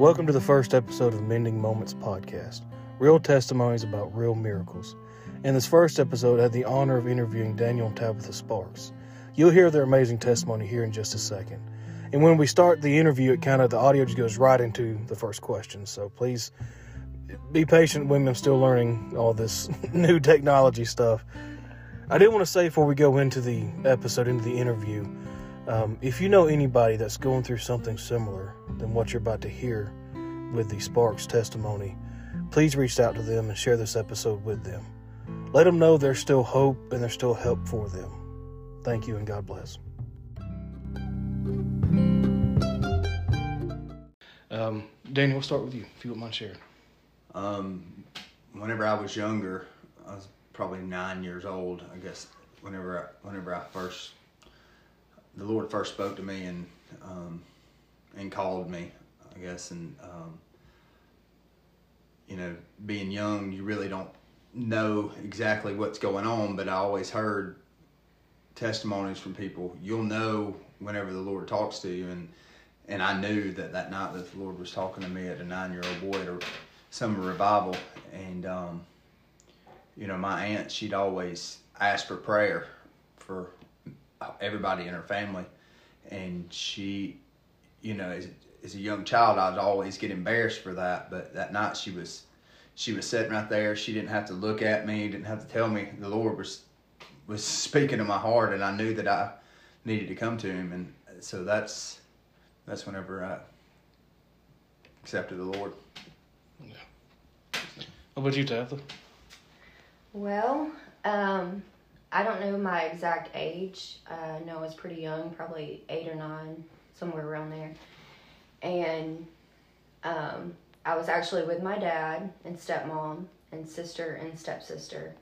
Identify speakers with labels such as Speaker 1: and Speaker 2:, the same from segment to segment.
Speaker 1: Welcome to the first episode of Mending Moments podcast, real testimonies about real miracles. In this first episode, I had the honor of interviewing Daniel and Tabitha Sparks. You'll hear their amazing testimony here in just a second. And when we start the interview, it kind of the audio just goes right into the first question. So please be patient me. I'm still learning all this new technology stuff. I did want to say before we go into the episode, into the interview, um, if you know anybody that's going through something similar than what you're about to hear with the Sparks testimony, please reach out to them and share this episode with them. Let them know there's still hope and there's still help for them. Thank you and God bless. Um, Daniel, we'll start with you if you wouldn't mind sharing.
Speaker 2: Um, whenever I was younger, I was probably nine years old. I guess whenever I, whenever I first, the Lord first spoke to me and um, and called me, I guess, and um, you know, being young, you really don't know exactly what's going on, but I always heard testimonies from people. You'll know whenever the Lord talks to you, and and I knew that that night that the Lord was talking to me at a nine year old boy at a summer revival, and um, you know my aunt she'd always ask for prayer for everybody in her family, and she, you know, as, as a young child, I'd always get embarrassed for that, but that night she was she was sitting right there. She didn't have to look at me, didn't have to tell me. The Lord was was speaking to my heart, and I knew that I needed to come to Him, and so that's that's whenever I accepted the Lord.
Speaker 1: Yeah. How about you, Tabitha?
Speaker 3: Well, um, I don't know my exact age. Uh, know I was pretty young, probably eight or nine, somewhere around there. And um, I was actually with my dad and stepmom and sister and stepsister.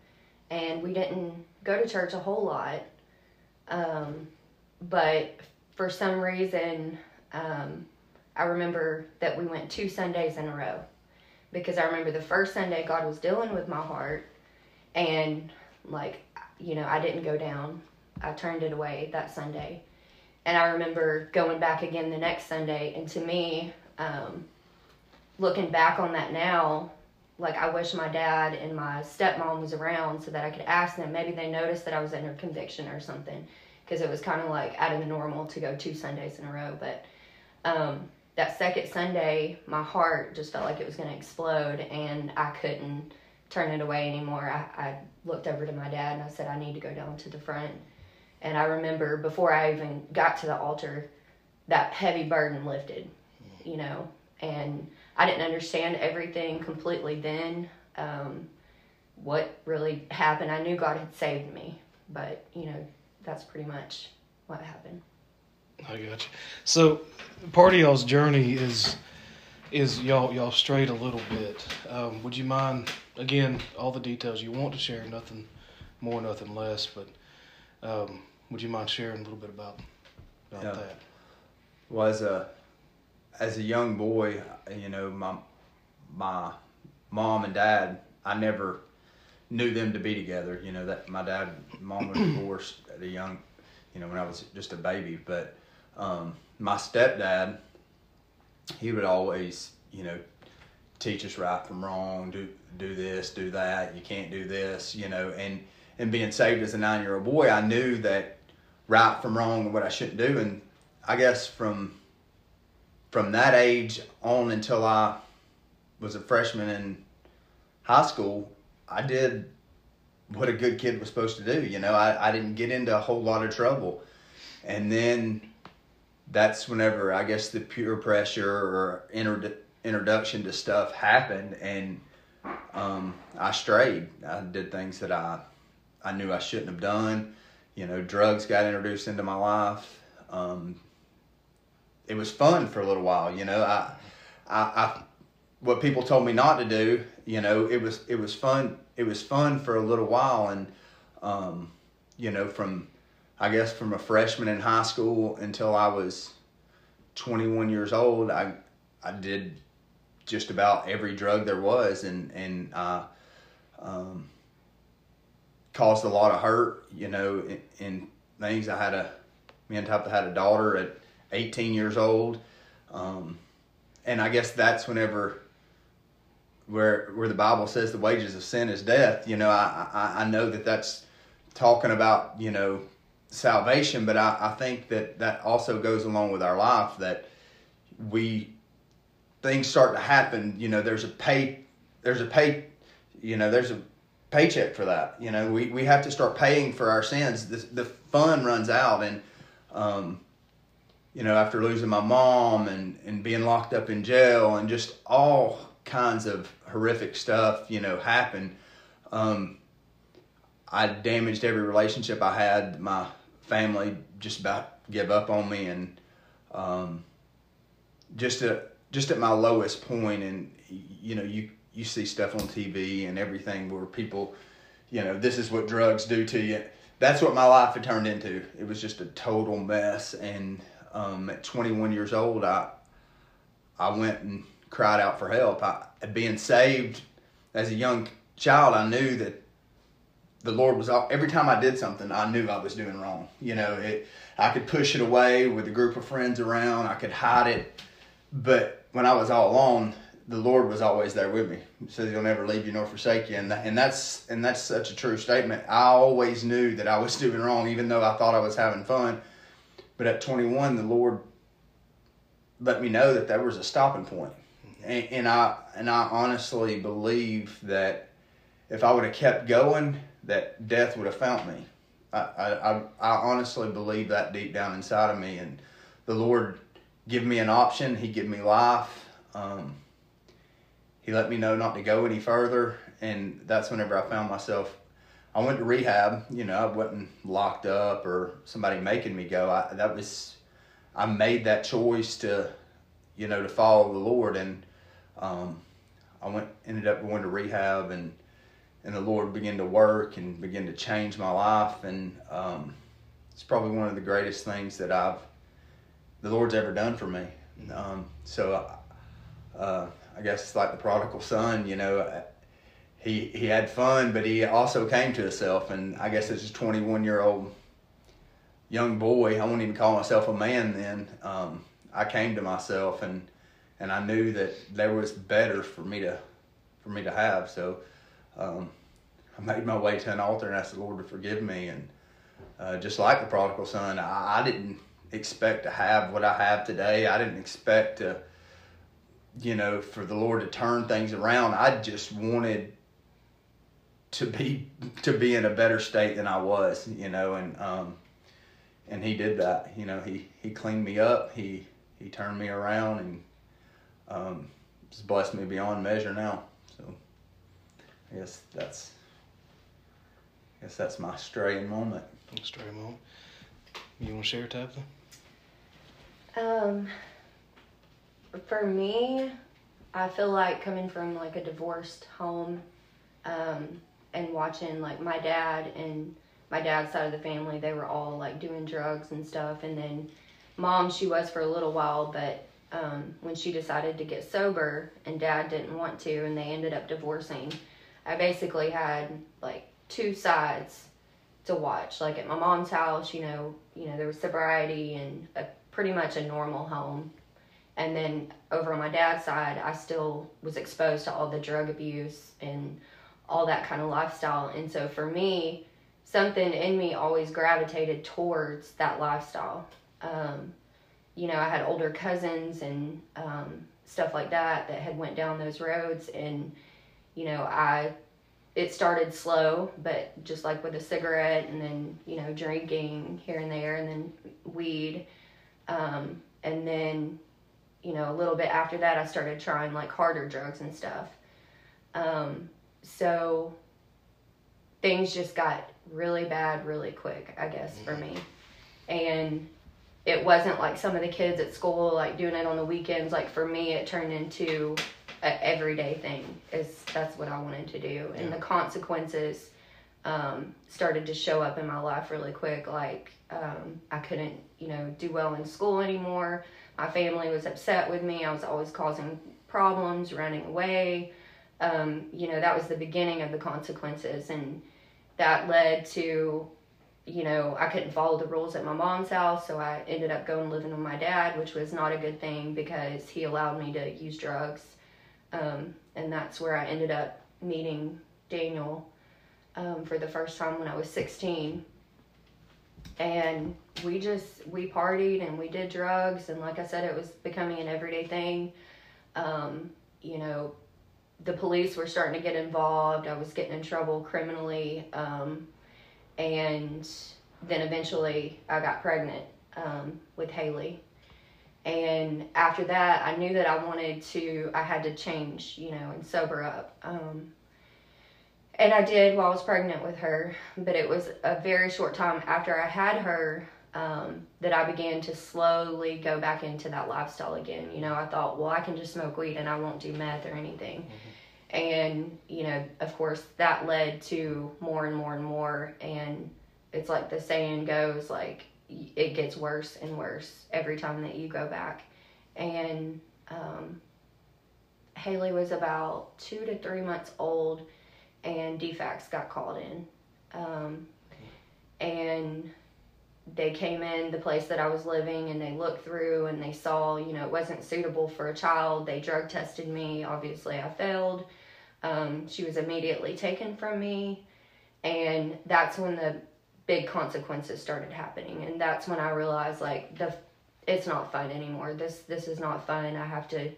Speaker 3: And we didn't go to church a whole lot. Um, but for some reason, um, I remember that we went two Sundays in a row. Because I remember the first Sunday God was dealing with my heart. And like, you know, I didn't go down. I turned it away that Sunday. And I remember going back again the next Sunday. And to me, um, looking back on that now, like I wish my dad and my stepmom was around so that I could ask them. Maybe they noticed that I was under conviction or something because it was kind of like out of the normal to go two Sundays in a row. But um, that second Sunday, my heart just felt like it was going to explode and I couldn't turn it away anymore. I, I looked over to my dad and I said, I need to go down to the front. And I remember before I even got to the altar, that heavy burden lifted, you know, and I didn't understand everything completely then. Um, what really happened, I knew God had saved me, but you know, that's pretty much what happened.
Speaker 1: I got you. So, part of y'all's journey is is y'all y'all strayed a little bit. Um, would you mind again all the details you want to share? Nothing more, nothing less. But um, would you mind sharing a little bit about about
Speaker 2: Yeah.
Speaker 1: that?
Speaker 2: Well, as a as a young boy, you know, my my mom and dad, I never knew them to be together. You know that my dad, mom was divorced at a young, you know, when I was just a baby. But um, my stepdad, he would always, you know, teach us right from wrong. Do do this, do that. You can't do this. You know, and and being saved as a nine year old boy, I knew that right from wrong and what I shouldn't do. And I guess from from that age on until I was a freshman in high school, I did what a good kid was supposed to do. You know, I, I didn't get into a whole lot of trouble. And then that's whenever I guess the peer pressure or inter- introduction to stuff happened and um, I strayed. I did things that I I knew I shouldn't have done. You know, drugs got introduced into my life. Um, it was fun for a little while. You know, I, I, I, what people told me not to do. You know, it was it was fun. It was fun for a little while, and um, you know, from I guess from a freshman in high school until I was twenty one years old, I I did just about every drug there was, and and uh, um, caused a lot of hurt. You know, in, in things. I had a me and Tapa had a daughter at 18 years old. Um, and I guess that's whenever where where the Bible says the wages of sin is death. You know, I I, I know that that's talking about you know salvation, but I, I think that that also goes along with our life that we things start to happen. You know, there's a pay there's a pay you know there's a paycheck for that. You know, we, we have to start paying for our sins. The, the fun runs out, and um, you know, after losing my mom and and being locked up in jail and just all kinds of horrific stuff, you know, happened. Um, I damaged every relationship I had. My family just about give up on me, and um, just at just at my lowest point, and you know, you you see stuff on TV and everything where people, you know, this is what drugs do to you. That's what my life had turned into. It was just a total mess. And um, at 21 years old, I I went and cried out for help. I, being saved as a young child, I knew that the Lord was all, every time I did something, I knew I was doing wrong. You know, it I could push it away with a group of friends around. I could hide it, but when I was all alone, the Lord was always there with me. He says He'll never leave you nor forsake you, and that, and that's and that's such a true statement. I always knew that I was doing wrong, even though I thought I was having fun. But at 21, the Lord let me know that there was a stopping point, and, and I and I honestly believe that if I would have kept going, that death would have found me. I, I I honestly believe that deep down inside of me, and the Lord give me an option. He give me life. Um, he let me know not to go any further, and that's whenever I found myself. I went to rehab. You know, I wasn't locked up or somebody making me go. I that was I made that choice to, you know, to follow the Lord, and um, I went ended up going to rehab, and and the Lord began to work and begin to change my life, and um, it's probably one of the greatest things that I've the Lord's ever done for me. Um, so, uh, I guess it's like the prodigal son, you know. He he had fun, but he also came to himself, and I guess as a 21 year old young boy, I won't even call myself a man then. Um, I came to myself, and and I knew that there was better for me to for me to have. So um, I made my way to an altar and asked the Lord to forgive me. And uh, just like the prodigal son, I, I didn't expect to have what I have today. I didn't expect to you know, for the Lord to turn things around. I just wanted to be to be in a better state than I was, you know, and um, and he did that. You know, he he cleaned me up. He he turned me around and um, blessed me beyond measure now. So I guess that's I guess that's my straying moment.
Speaker 1: Stray moment. You want to share, Tabitha?
Speaker 3: Um, for me, I feel like coming from like a divorced home, um, and watching like my dad and my dad's side of the family, they were all like doing drugs and stuff. And then mom, she was for a little while, but um, when she decided to get sober and dad didn't want to, and they ended up divorcing, I basically had like two sides to watch. Like at my mom's house, you know, you know there was sobriety and a, pretty much a normal home and then over on my dad's side, I still was exposed to all the drug abuse and all that kind of lifestyle. And so for me, something in me always gravitated towards that lifestyle. Um, you know, I had older cousins and um, stuff like that that had went down those roads, and you know, I it started slow, but just like with a cigarette, and then you know, drinking here and there, and then weed, um, and then you know, a little bit after that, I started trying like harder drugs and stuff. Um, so things just got really bad really quick, I guess, for me. And it wasn't like some of the kids at school, like doing it on the weekends. Like for me, it turned into an everyday thing. Is that's what I wanted to do, and the consequences um, started to show up in my life really quick. Like um, I couldn't, you know, do well in school anymore. My family was upset with me. I was always causing problems, running away. Um, you know, that was the beginning of the consequences, and that led to, you know, I couldn't follow the rules at my mom's house, so I ended up going living with my dad, which was not a good thing because he allowed me to use drugs. Um, and that's where I ended up meeting Daniel um, for the first time when I was 16. And we just, we partied and we did drugs. And like I said, it was becoming an everyday thing. Um, you know, the police were starting to get involved. I was getting in trouble criminally. Um, and then eventually I got pregnant um, with Haley. And after that, I knew that I wanted to, I had to change, you know, and sober up. Um, and I did while I was pregnant with her, but it was a very short time after I had her um, that I began to slowly go back into that lifestyle again. You know, I thought, well, I can just smoke weed and I won't do meth or anything. Mm-hmm. And, you know, of course, that led to more and more and more. And it's like the saying goes, like, it gets worse and worse every time that you go back. And um, Haley was about two to three months old and DFACS got called in. Um, and they came in the place that I was living and they looked through and they saw, you know, it wasn't suitable for a child. They drug tested me. Obviously, I failed. Um, she was immediately taken from me. And that's when the big consequences started happening. And that's when I realized, like, the it's not fun anymore. This this is not fun. I have to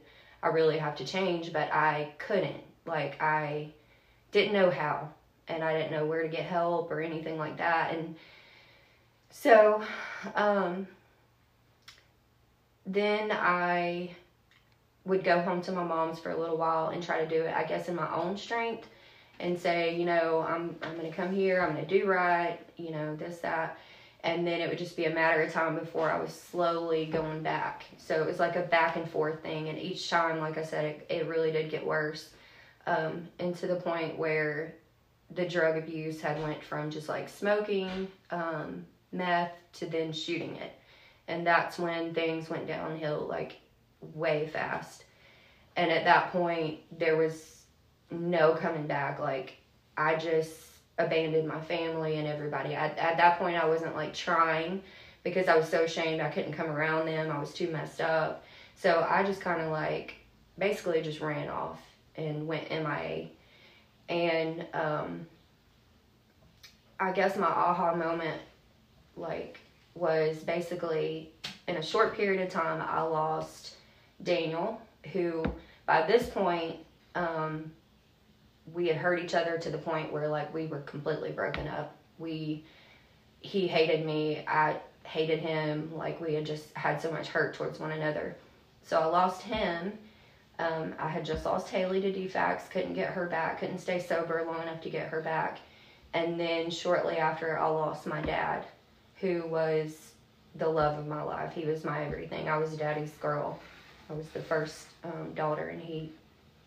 Speaker 3: I really have to change, but I couldn't. Like I didn't know how and I didn't know where to get help or anything like that. And so, um, then I would go home to my mom's for a little while and try to do it, I guess, in my own strength and say, you know, I'm, I'm going to come here, I'm going to do right, you know, this, that. And then it would just be a matter of time before I was slowly going back. So it was like a back and forth thing. And each time, like I said, it, it really did get worse. Um, and to the point where the drug abuse had went from just like smoking, um, meth to then shooting it. And that's when things went downhill like way fast. And at that point, there was no coming back. Like, I just abandoned my family and everybody. I, at that point, I wasn't like trying because I was so ashamed I couldn't come around them. I was too messed up. So I just kind of like basically just ran off and went MIA. And um, I guess my aha moment like was basically in a short period of time I lost Daniel, who by this point um, we had hurt each other to the point where like we were completely broken up. We he hated me, I hated him, like we had just had so much hurt towards one another. So I lost him. Um, I had just lost Haley to DFACS, couldn't get her back, couldn't stay sober long enough to get her back. And then shortly after, I lost my dad who was the love of my life. He was my everything. I was daddy's girl. I was the first um, daughter, and he,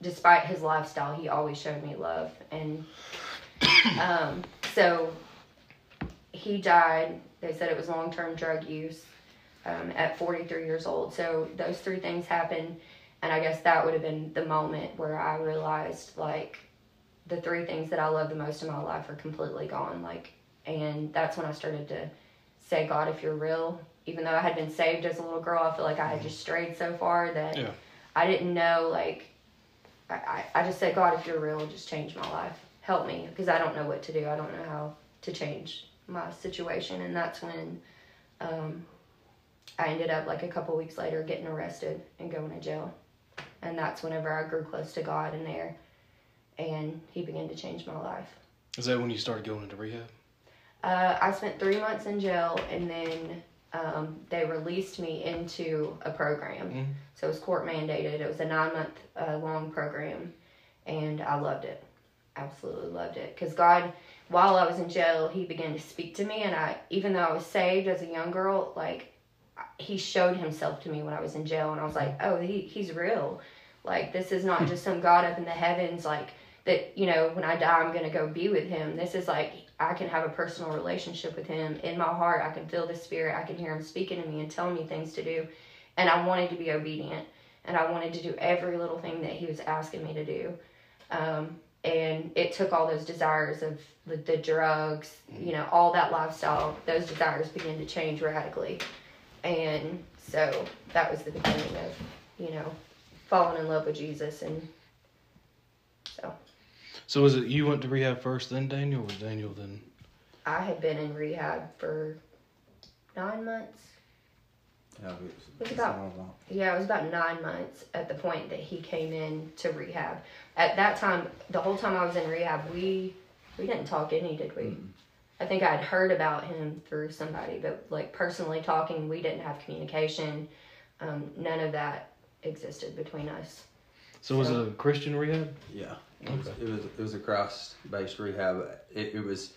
Speaker 3: despite his lifestyle, he always showed me love. And um, so he died. They said it was long term drug use um, at 43 years old. So those three things happened. And I guess that would have been the moment where I realized, like, the three things that I love the most in my life are completely gone. Like, and that's when I started to say, God, if you're real, even though I had been saved as a little girl, I feel like I had just strayed so far that yeah. I didn't know, like, I, I just said, God, if you're real, just change my life. Help me, because I don't know what to do. I don't know how to change my situation. And that's when um, I ended up, like, a couple weeks later, getting arrested and going to jail. And that's whenever I grew close to God in there. And He began to change my life.
Speaker 1: Is that when you started going into rehab?
Speaker 3: Uh, I spent three months in jail, and then um, they released me into a program. Mm-hmm. So it was court mandated. It was a nine month uh, long program, and I loved it. Absolutely loved it. Because God, while I was in jail, He began to speak to me, and I, even though I was saved as a young girl, like He showed Himself to me when I was in jail, and I was like, oh, he, He's real. Like this is not just some God up in the heavens, like that. You know, when I die, I'm gonna go be with Him. This is like I can have a personal relationship with him. In my heart, I can feel the spirit. I can hear him speaking to me and telling me things to do. And I wanted to be obedient. And I wanted to do every little thing that he was asking me to do. Um, and it took all those desires of the, the drugs, you know, all that lifestyle. Those desires began to change radically, and so that was the beginning of, you know, falling in love with Jesus, and so
Speaker 1: So was it you went to rehab first, then Daniel, or was Daniel then?
Speaker 3: I had been in rehab for nine months.
Speaker 2: Yeah, it was,
Speaker 3: It's
Speaker 2: it's
Speaker 3: about-
Speaker 2: long.
Speaker 3: Yeah, it was about nine months at the point that he came in to rehab. At that time, the whole time I was in rehab, we we didn't talk any, did we?
Speaker 2: Mm-mm.
Speaker 3: I think I'd heard about him through somebody, but like personally talking, we didn't have communication. Um, none of that existed between us.
Speaker 1: So was it a Christian rehab?
Speaker 2: Yeah, it was,
Speaker 1: Okay.
Speaker 2: it was it was a Christ based rehab. It, it was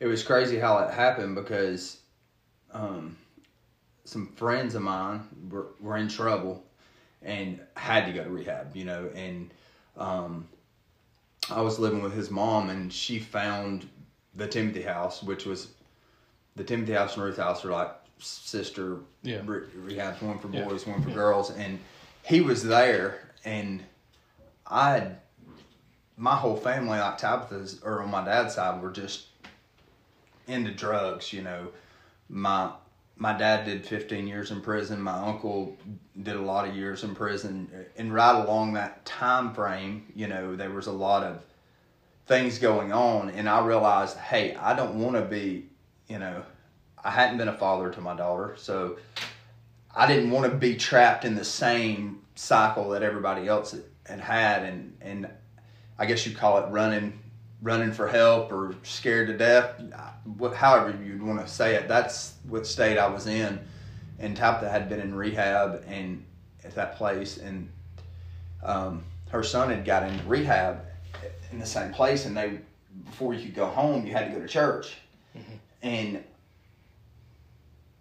Speaker 2: it was crazy how it happened because um, some friends of mine were, were in trouble and had to go to rehab. You know, and um, I was living with his mom, and she found the Timothy House, which was the Timothy House and Ruth House are like sister
Speaker 1: Yeah.
Speaker 2: re- rehabs, one for
Speaker 1: Yeah.
Speaker 2: boys, one for
Speaker 1: Yeah.
Speaker 2: girls, and he was there, and I had my whole family, like Tabitha's, or on my dad's side, were just into drugs. You know, my my dad did 15 years in prison. My uncle did a lot of years in prison, and right along that time frame, you know, there was a lot of things going on, and I realized, hey, I don't want to be, you know, I hadn't been a father to my daughter, so I didn't want to be trapped in the same cycle that everybody else had- had and and I guess you call it running running for help or scared to death, however you'd want to say it. That's what state I was in, and Tabitha had been in rehab and at that place, and um, her son had got into rehab in the same place, and they before you could go home, you had to go to church, and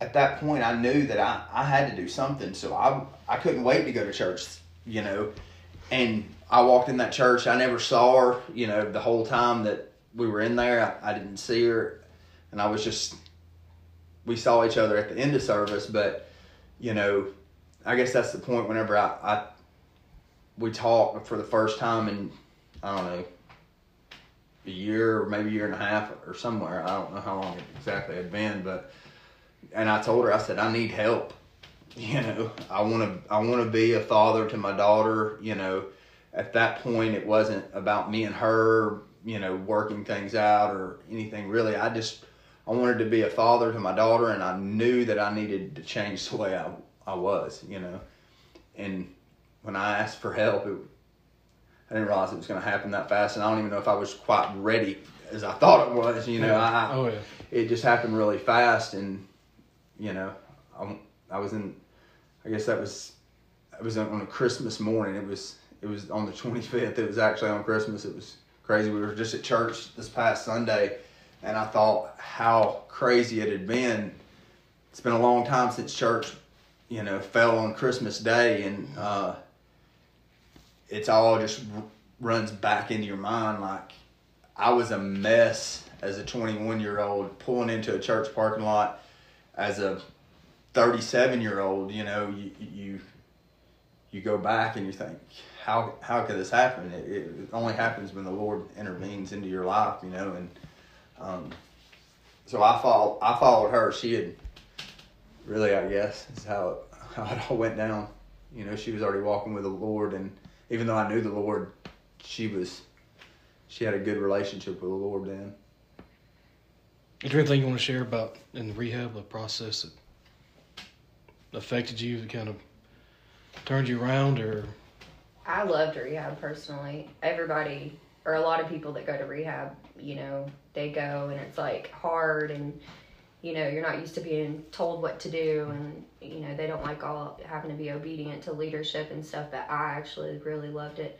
Speaker 2: at that point, I knew that I, I had to do something. So I I couldn't wait to go to church, you know. And I walked in that church. I never saw her, you know, the whole time that we were in there. I, I didn't see her, and I was just we saw each other at the end of service. But you know, I guess that's the point. Whenever I, I we talked for the first time in I don't know a year or maybe a year and a half or somewhere. I don't know how long it exactly had been, but and I told her I said I need help. You know, I want to I want to be a father to my daughter. You know, at that point it wasn't about me and her. You know, working things out or anything really. I just I wanted to be a father to my daughter, and I knew that I needed to change the way I I was. You know, and when I asked for help, it, I didn't realize it was going to happen that fast, and I don't even know if I was quite ready as I thought it was. You know, I,
Speaker 1: oh yeah.
Speaker 2: it just happened really fast and you know I, I was in i guess that was it was on a christmas morning it was it was on the 25th it was actually on christmas. It was crazy. We were just at church this past sunday and i thought how crazy it had been. It's been a long time since church you know fell on christmas day and uh it's all just r- runs back into your mind. Like I was a mess as a 21 year old pulling into a church parking lot as a 37 year old. You know, you you you go back and you think, how how could this happen? It, it only happens when the Lord intervenes into your life. You know, and um, so I followed I followed her. She had really, I guess, is how it, how it all went down. You know, she was already walking with the Lord, and even though I knew the Lord, she was she had a good relationship with the Lord then.
Speaker 1: Is there anything you want to share about in the rehab, the process that affected you, that kind of turned you around, or
Speaker 3: I loved rehab personally. Everybody, or a lot of people that go to rehab, you know, they go and it's like hard and, you know, you're not used to being told what to do and, you know, they don't like all having to be obedient to leadership and stuff, but I actually really loved it.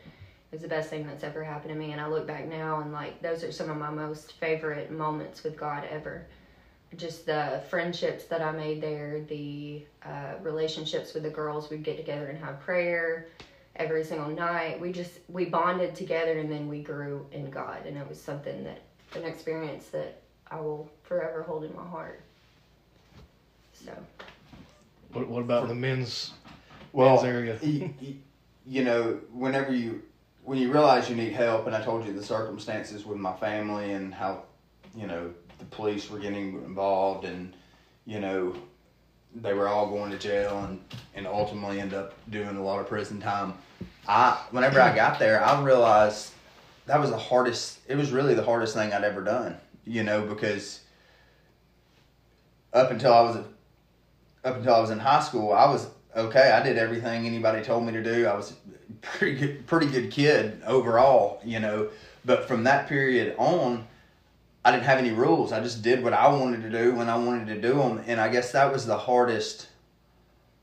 Speaker 3: It was the best thing that's ever happened to me. And I look back now and like, those are some of my most favorite moments with God ever. Just the friendships that I made there, the uh, relationships with the girls. We'd get together and have prayer every single night. We just we bonded together and then we grew in God and it was something that an experience that I will forever hold in my heart. So
Speaker 1: what, what about the men's
Speaker 2: Well,
Speaker 1: men's area?
Speaker 2: y- y- you know, whenever you when you realize you need help, and I told you the circumstances with my family and how, you know, the police were getting involved, and you know, they were all going to jail, and and ultimately end up doing a lot of prison time. I whenever I got there, I realized that was the hardest. It was really the hardest thing I'd ever done. You know, because up until I was up until I was in high school, I was okay. I did everything anybody told me to do. I was pretty good, pretty good kid overall, you know. But from that period on, I didn't have any rules. I just did what I wanted to do when I wanted to do them, and I guess that was the hardest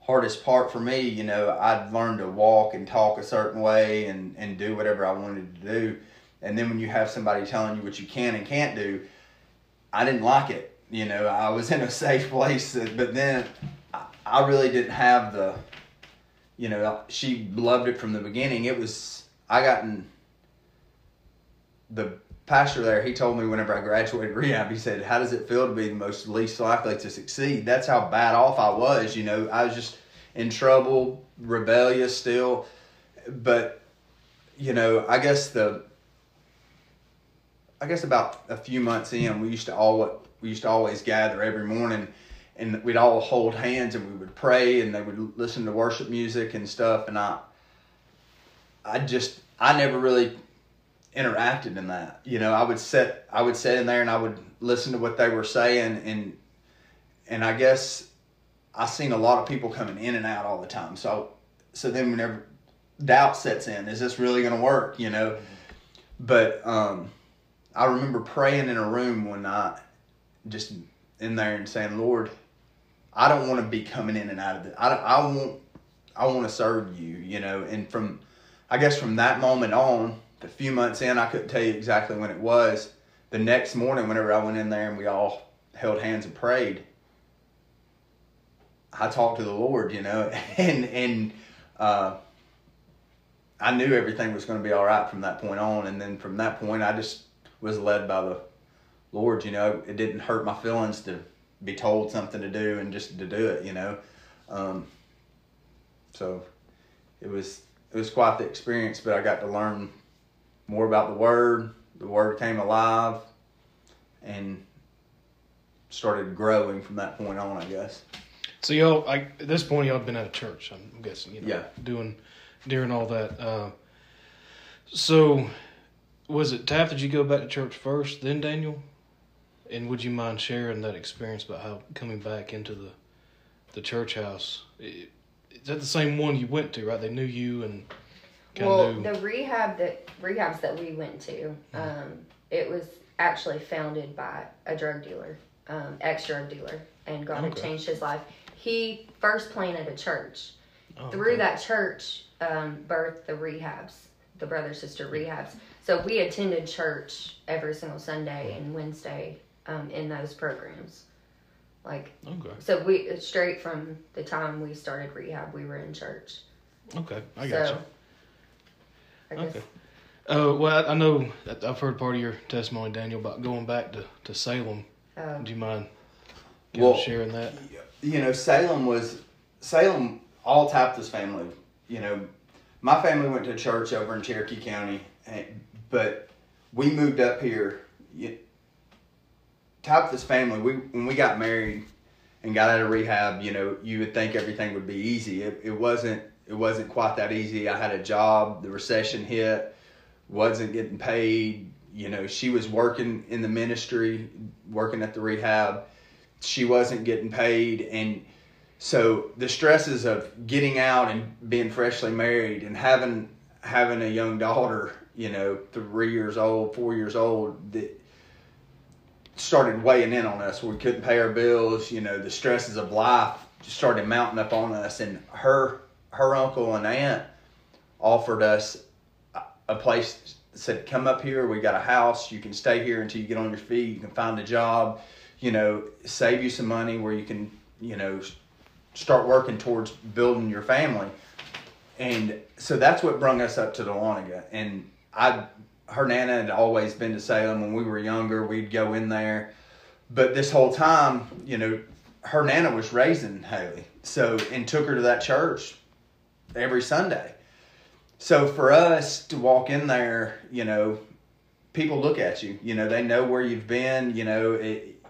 Speaker 2: hardest part for me. You know, I'd learned to walk and talk a certain way and and do whatever I wanted to do, and then when you have somebody telling you what you can and can't do, I didn't like it you know, I was in a safe place, but then I really didn't have the, you know, she loved it from the beginning. It was, I gotten the pastor there, he told me whenever I graduated rehab, he said, How does it feel to be the most least likely to succeed? That's how bad off I was, you know. I was just in trouble, rebellious still. But, you know, I guess the, I guess about a few months in, we used to all we used to always gather every morning and we'd all hold hands and we would pray and they would listen to worship music and stuff and I I just I never really interacted in that. You know, I would sit I would sit in there and I would listen to what they were saying and and I guess I seen a lot of people coming in and out all the time. So so then whenever doubt sets in, is this really to work, you know? But um I remember praying in a room one night just in there and saying, Lord, I don't want to be coming in and out of this. I, I want, I want to serve you, you know. And from, I guess from that moment on, a few months in, I couldn't tell you exactly when it was. The next morning, whenever I went in there and we all held hands and prayed, I talked to the Lord, you know, and and uh, I knew everything was going to be all right from that point on. And then from that point, I just was led by the Lord, you know, it didn't hurt my feelings to be told something to do and just to do it, you know. Um, so it was it was quite the experience, but I got to learn more about the word. The word came alive and started growing from that point on, I guess.
Speaker 1: So y'all, I, at this point, y'all have been at a church. I'm guessing, you know,
Speaker 2: yeah,
Speaker 1: doing during all that. Uh, so, was it Taft? Did you go back to church first, then Daniel? And would you mind sharing that experience about how coming back into the the church house? Is that the same one you went to? Right, they knew you and.
Speaker 3: Well, knew... the rehab that rehabs that we went to, mm-hmm. um, it was actually founded by a drug dealer, um, ex drug dealer, and God okay. had changed his life. He first planted a church. Oh, Through okay. that church, um, birthed the rehabs, the brother sister rehabs. So we attended church every single Sunday and Wednesday um, in those programs. Like, okay. So we straight from the time we started rehab, we were in church.
Speaker 1: Okay, I got so, you. Okay. Uh, well, I, I know I've heard part of your testimony, Daniel, about going back to, to Salem. Oh. Do you mind well, sharing that?
Speaker 2: You know, Salem was Salem. All Tappas family. You know, my family went to church over in Cherokee County, but we moved up here this family, we when we got married and got out of rehab, you know, you would think everything would be easy. It, it wasn't. It wasn't quite that easy. I had a job. The recession hit. Wasn't getting paid. You know, she was working in the ministry, working at the rehab. She wasn't getting paid, and so the stresses of getting out and being freshly married and having having a young daughter, you know, three years old, four years old, that started weighing in on us. We couldn't pay our bills. You know, the stresses of life just started mounting up on us. And her her uncle and aunt offered us a place. Said, "Come up here. We got a house. You can stay here until you get on your feet. You can find a job. You know, save you some money where you can, you know, start working towards building your family." And so that's what brought us up to Dahlonega. And I her nana had always been to Salem when we were younger. We'd go in there, but this whole time, you know, her nana was raising Haley, so and took her to that church every Sunday. so for us to walk in there, you know, people look at you. You know, they know where you've been. You know, it,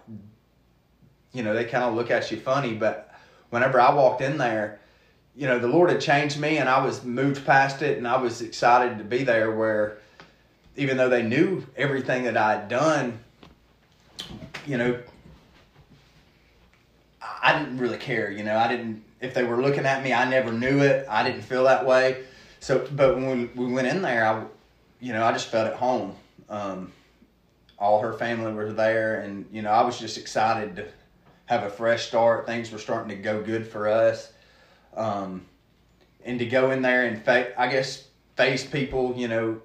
Speaker 2: you know, they kind of look at you funny. But whenever I walked in there, you know, the Lord had changed me, and I was moved past it, and I was excited to be there. Where even though they knew everything that I had done, you know, I didn't really care. You know, I didn't. If they were looking at me, I never knew it. I didn't feel that way. So, but when we went in there, I, you know, I just felt at home. Um, all her family were there, and you know, I was just excited to have a fresh start. Things were starting to go good for us, um, and to go in there and fa- I guess face people. You know,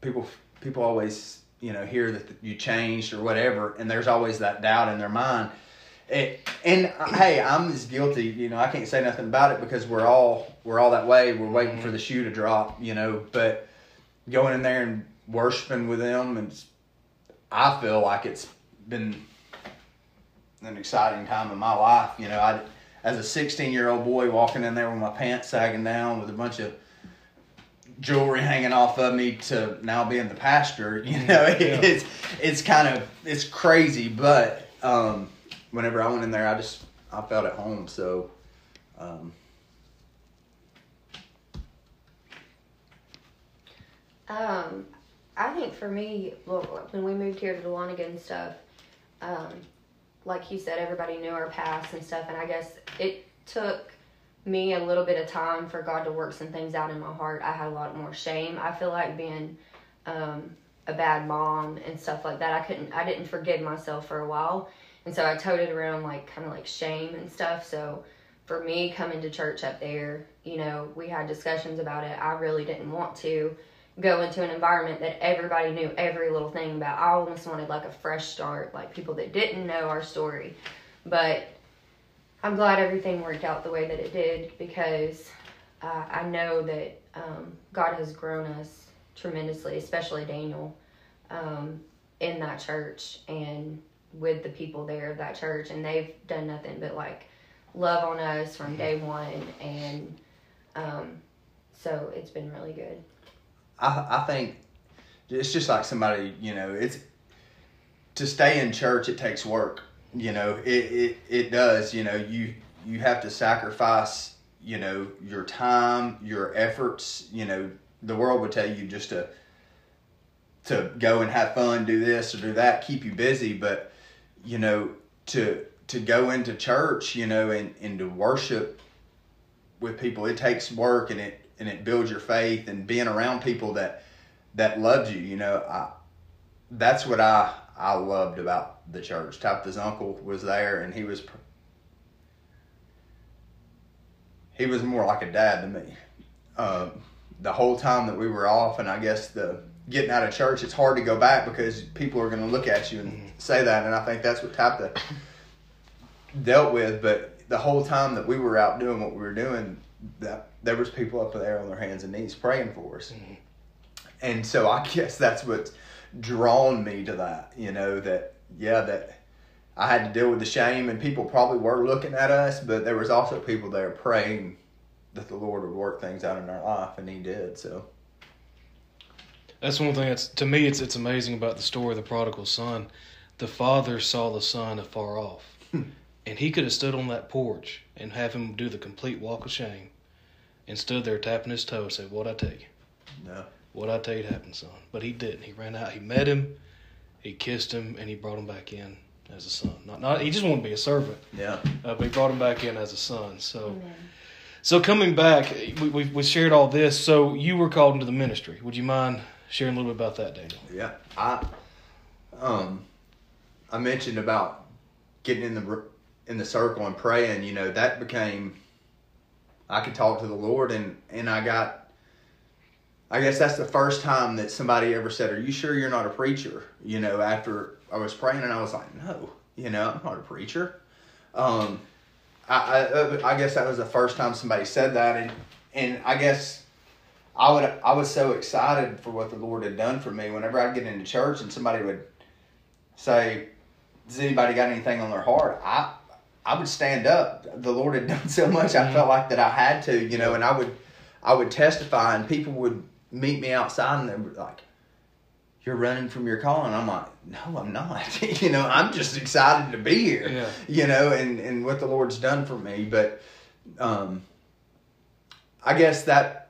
Speaker 2: people people always you know hear that you changed or whatever, and there's always that doubt in their mind. It, and uh, hey, I'm as guilty. You know, I can't say nothing about it because we're all we're all that way. We're waiting for the shoe to drop. You know, but going in there and worshiping with them, and I feel like it's been an exciting time in my life. You know, I as a 16 year old boy walking in there with my pants sagging down with a bunch of jewelry hanging off of me to now being the pastor. You know,
Speaker 1: Yeah.
Speaker 2: it's it's kind of it's crazy, but um, whenever I went in there, I just I felt at home. So. Um,
Speaker 3: Um, I think for me, when we moved here to Dahlonega and stuff, um, like you said, everybody knew our past and stuff, and I guess it took me a little bit of time for God to work some things out in my heart. I had a lot more shame. I feel like being um, a bad mom and stuff like that. I couldn't, I didn't forgive myself for a while, and so I toted around like kind of like shame and stuff. So for me coming to church up there, you know, we had discussions about it. I really didn't want to go into an environment that everybody knew every little thing about. I almost wanted like a fresh start, like people that didn't know our story. But I'm glad everything worked out the way that it did because uh, I know that um, God has grown us tremendously, especially Daniel, um, in that church and with the people there of that church. And they've done nothing but like love on us from day one. And um, so it's been really good.
Speaker 2: I I think it's just like somebody you know it's to stay in church it takes work you know it it, it does you know you you have to sacrifice you know your time your efforts you know the world would tell you just to to go and have fun do this or do that keep you busy but you know to to go into church you know and, and to worship with people. It takes work and it and it builds your faith and being around people that that loved you you know. I that's what i i loved about the church. Tabitha's uncle was there and he was he was more like a dad to me. Um, the whole time that we were off and i guess the getting out of church it's hard to go back because people are going to look at you and mm-hmm. say that and i think that's what tabitha dealt with but the whole time that we were out doing what we were doing that there was people up there on their hands and knees praying for us. Mm-hmm. And so i guess that's what's drawn me to that you know that yeah that i had to deal with the shame and people probably were looking at us but there was also people there praying that the lord would work things out in our life and he did so
Speaker 1: That's one thing that's to me it's it's amazing about the story of the prodigal son. The father saw the son afar off. and he could have stood on that porch and have him do the complete walk of shame and stood there tapping his toe and said, What I tell you?
Speaker 2: no
Speaker 1: What I tell you happened, son. But he didn't. He ran out, he met him, he kissed him, and he brought him back in as a son. Not not he just wanted to be a servant.
Speaker 2: yeah
Speaker 1: Uh, but he brought him back in as a son. So
Speaker 3: Amen.
Speaker 1: so coming back, we, we we shared all this. So you were called into the ministry. Would you mind sharing a little bit about that, Daniel?
Speaker 2: Yeah, I um I mentioned about getting in the in the circle and praying. You know that became I could talk to the Lord and and I got. I guess that's the first time that somebody ever said, "Are you sure you're not a preacher?" You know, after I was praying and I was like, "No, you know, I'm not a preacher." Um, I I, I guess that was the first time somebody said that, and and I guess I would I was so excited for what the Lord had done for me. Whenever I'd get into church and somebody would say, "Does anybody got anything on their heart?" I I would stand up. The Lord had done so much. I felt like that I had to, you know, and I would I would testify, and people would meet me outside, and they were like, "You're running from your calling." I'm like, "No, I'm not. you know, I'm just excited to be here.
Speaker 1: Yeah.
Speaker 2: You know, and and what the Lord's done for me." But um, I guess that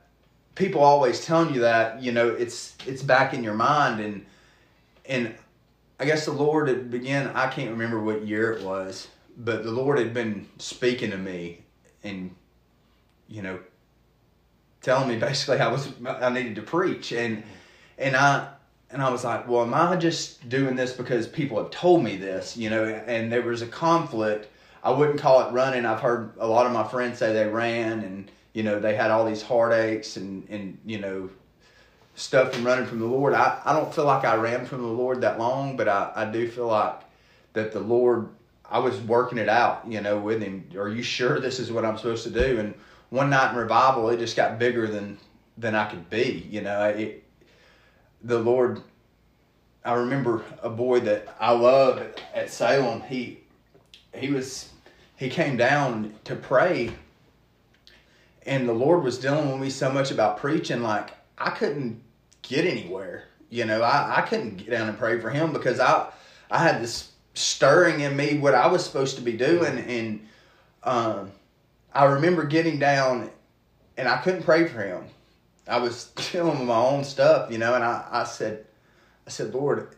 Speaker 2: people always telling you that, you know, it's it's back in your mind, and and I guess the Lord had began. I can't remember what year it was, but the Lord had been speaking to me, and you know, telling me basically I was I needed to preach, and and I and I was like, well, am I just doing this because people have told me this, you know? And there was a conflict. I wouldn't call it running. I've heard a lot of my friends say they ran, and you know, they had all these heartaches and and you know stuff from running from the Lord. I, I don't feel like I ran from the Lord that long, but I, I do feel like that the Lord, I was working it out, you know, with Him. Are you sure this is what I'm supposed to do? And one night in revival, it just got bigger than than I could be, you know. It, the Lord, I remember a boy that I loved at, at Salem. He he was he came down to pray, and the Lord was dealing with me so much about preaching, like I couldn't get anywhere. You know, I, I couldn't get down and pray for him because I I had this stirring in me what I was supposed to be doing and um I remember getting down and I couldn't pray for him. I was dealing with my own stuff, you know, and I, I said I said, Lord,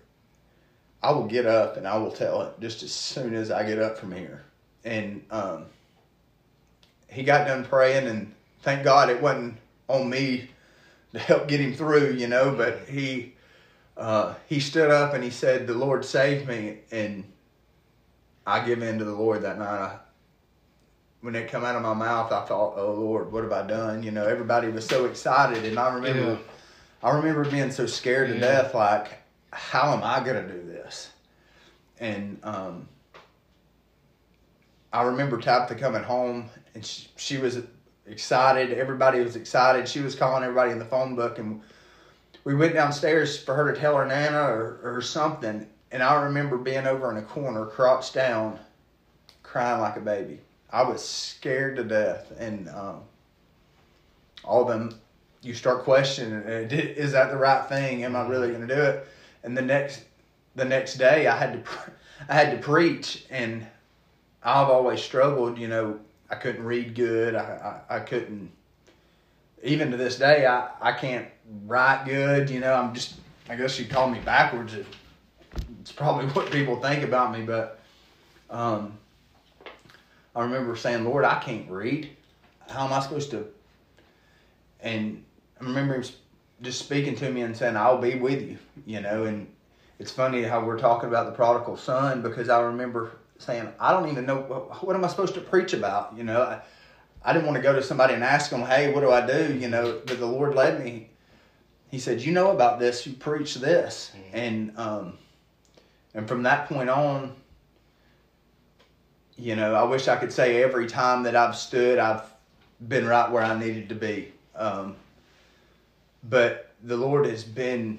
Speaker 2: I will get up and I will tell it just as soon as I get up from here. And um he got done praying and thank God it wasn't on me to help get him through, you know. But he uh, he stood up and he said, "The Lord saved me," and I give in to the Lord that night. I, when it come out of my mouth, I thought, "Oh Lord, what have I done?" You know, everybody was so excited, and I remember,
Speaker 1: Yeah.
Speaker 2: I remember being so scared to death. Like, how am I gonna do this? And um, I remember Tabitha coming home, and she, she was excited. Everybody was excited. She was calling everybody in the phone book, and we went downstairs for her to tell her nana or, or something. And I remember being over in a corner, crouched down, crying like a baby. I was scared to death, and um, all of them. You start questioning, uh, is that the right thing? Am I really going to do it? And the next, the next day, I had to, I had to preach, and I've always struggled. You know, I couldn't read good. I, I, I couldn't. Even to this day, I, I can't write good. You know, I'm just. I guess you'd call me backwards. It- It's probably what people think about me, but um, I remember saying, "Lord, I can't read. How am I supposed to?" And I remember him just speaking to me and saying, "I'll be with you." You know, and it's funny how we're talking about the prodigal son because I remember saying, I don't even know what, what am I supposed to preach about. You know, I, I didn't want to go to somebody and ask them, hey, what do I do? You know, but the Lord led me. He said, you know about this, you preach this, and um, and from that point on, you know, I wish I could say every time that I've stood, I've been right where I needed to be. Um, but the Lord has been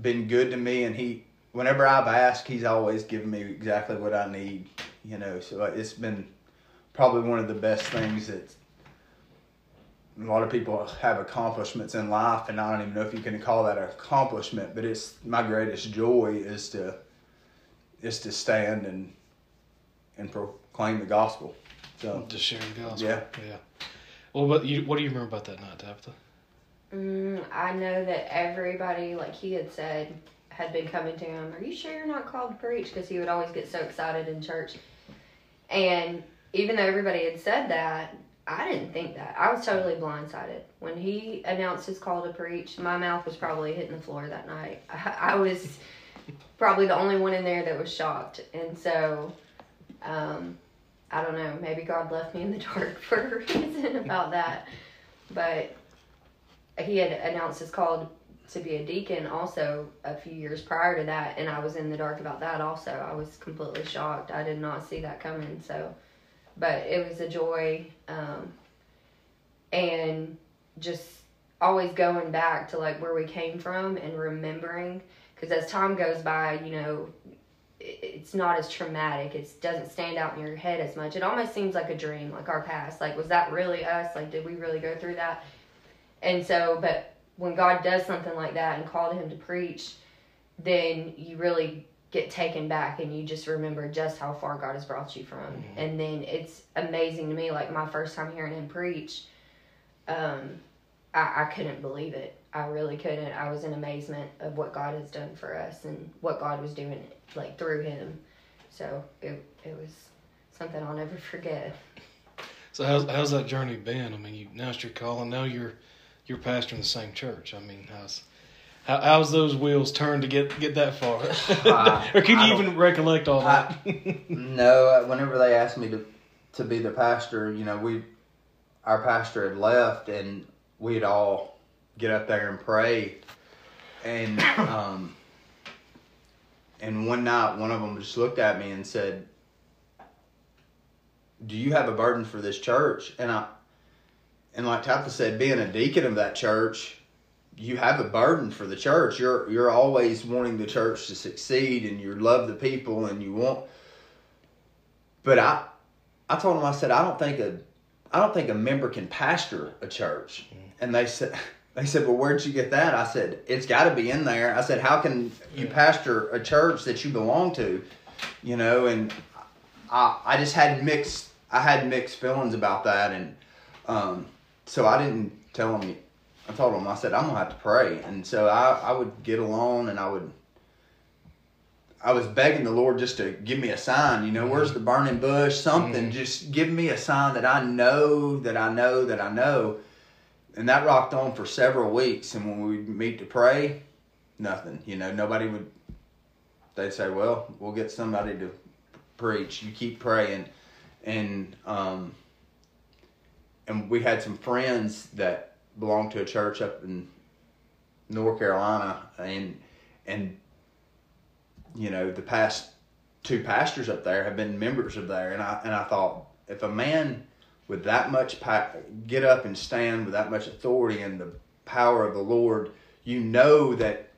Speaker 2: been good to me, and He, whenever I've asked, He's always given me exactly what I need. You know, so it's been probably one of the best things that a lot of people have accomplishments in life, and I don't even know if you can call that an accomplishment, but it's my greatest joy is to is to stand and and proclaim the gospel. So
Speaker 1: Just sharing the gospel.
Speaker 2: Yeah.
Speaker 1: Yeah. Well, what you what do you remember about that night, Tabitha?
Speaker 3: Mm, I know that everybody, like he had said, had been coming to him. Are you sure you're not called to preach? Because he would always get so excited in church. And even though everybody had said that, I didn't think that. I was totally blindsided when he announced his call to preach. My mouth was probably hitting the floor that night. I, I was probably the only one in there that was shocked, and so. Um, I don't know. Maybe God left me in the dark for a reason about that. But he had announced his call to be a deacon also a few years prior to that, and I was in the dark about that also. I was completely shocked. I did not see that coming. So, but it was a joy, um, and just always going back to like where we came from and remembering. Because as time goes by, you know, it's not as traumatic. It doesn't stand out in your head as much. It almost seems like a dream, like our past. Like, was that really us? Like, did we really go through that? And so, but when God does something like that and called him to preach, then you really get taken back and you just remember just how far God has brought you from.
Speaker 1: Mm-hmm.
Speaker 3: And then it's amazing to me, like my first time hearing him preach, um, I, I couldn't believe it. I really couldn't. I was in amazement of what God has done for us and what God was doing like through him. So it it was something I'll never forget.
Speaker 1: So how's how's that journey been? I mean, you now it's your calling. Now you're you're pastoring the same church. I mean, how's how, how's those wheels turned to get get that far?
Speaker 2: Uh,
Speaker 1: or can you even recollect all that?
Speaker 2: No, whenever they asked me to to be the pastor, you know, we our pastor had left and we'd all get up there and pray. And um and one night one of them just looked at me and said, "Do you have a burden for this church?" And I and like Tabitha said, being a deacon of that church, you have a burden for the church. You're you're always wanting the church to succeed and you love the people and you want but I, I told him I said I don't think a, I don't think a member can pastor a church. And they said, they said, well, where'd you get that? I said, it's got to be in there. I said, how can you pastor a church that you belong to, you know? And I, I just had mixed, I had mixed feelings about that, and um, so I didn't tell them. I told them I said I'm gonna have to pray, and so I, I would get alone and I would I was begging the Lord just to give me a sign, you know, where's the burning bush? Something. Just give me a sign that I know, that I know, that I know. And that rocked on for several weeks. And when we'd meet to pray, nothing. You know, nobody would, they'd say, well, we'll get somebody to preach. You keep praying. And, um, and we had some friends that belonged to a church up in North Carolina. And, and, you know, the past two pastors up there have been members of there, and I and I thought if a man with that much pa- get up and stand with that much authority and the power of the Lord, you know that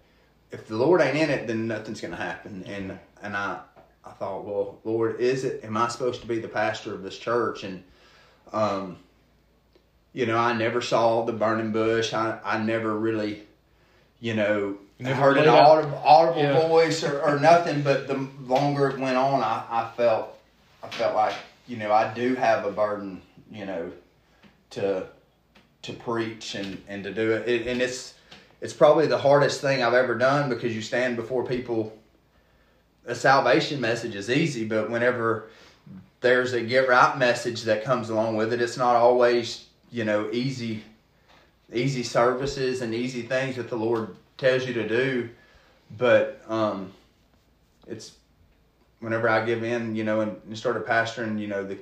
Speaker 2: if the Lord ain't in it, then nothing's going to happen. And and I I thought, well, Lord, is it? Am I supposed to be the pastor of this church? And um, you know, I never saw the burning bush. I I never really, you know,
Speaker 1: never
Speaker 2: heard an audible, audible
Speaker 1: Yeah.
Speaker 2: voice or, or nothing. But the longer it went on, I, I felt I felt like you know I do have a burden, you know, to to preach and and to do it. it and it's it's probably the hardest thing I've ever done because you stand before people. A salvation message is easy, but whenever there's a get right message that comes along with it, it's not always you know easy easy services and easy things that the Lord tells you to do. But um, it's whenever I give in, you know, and, and started pastoring, you know, the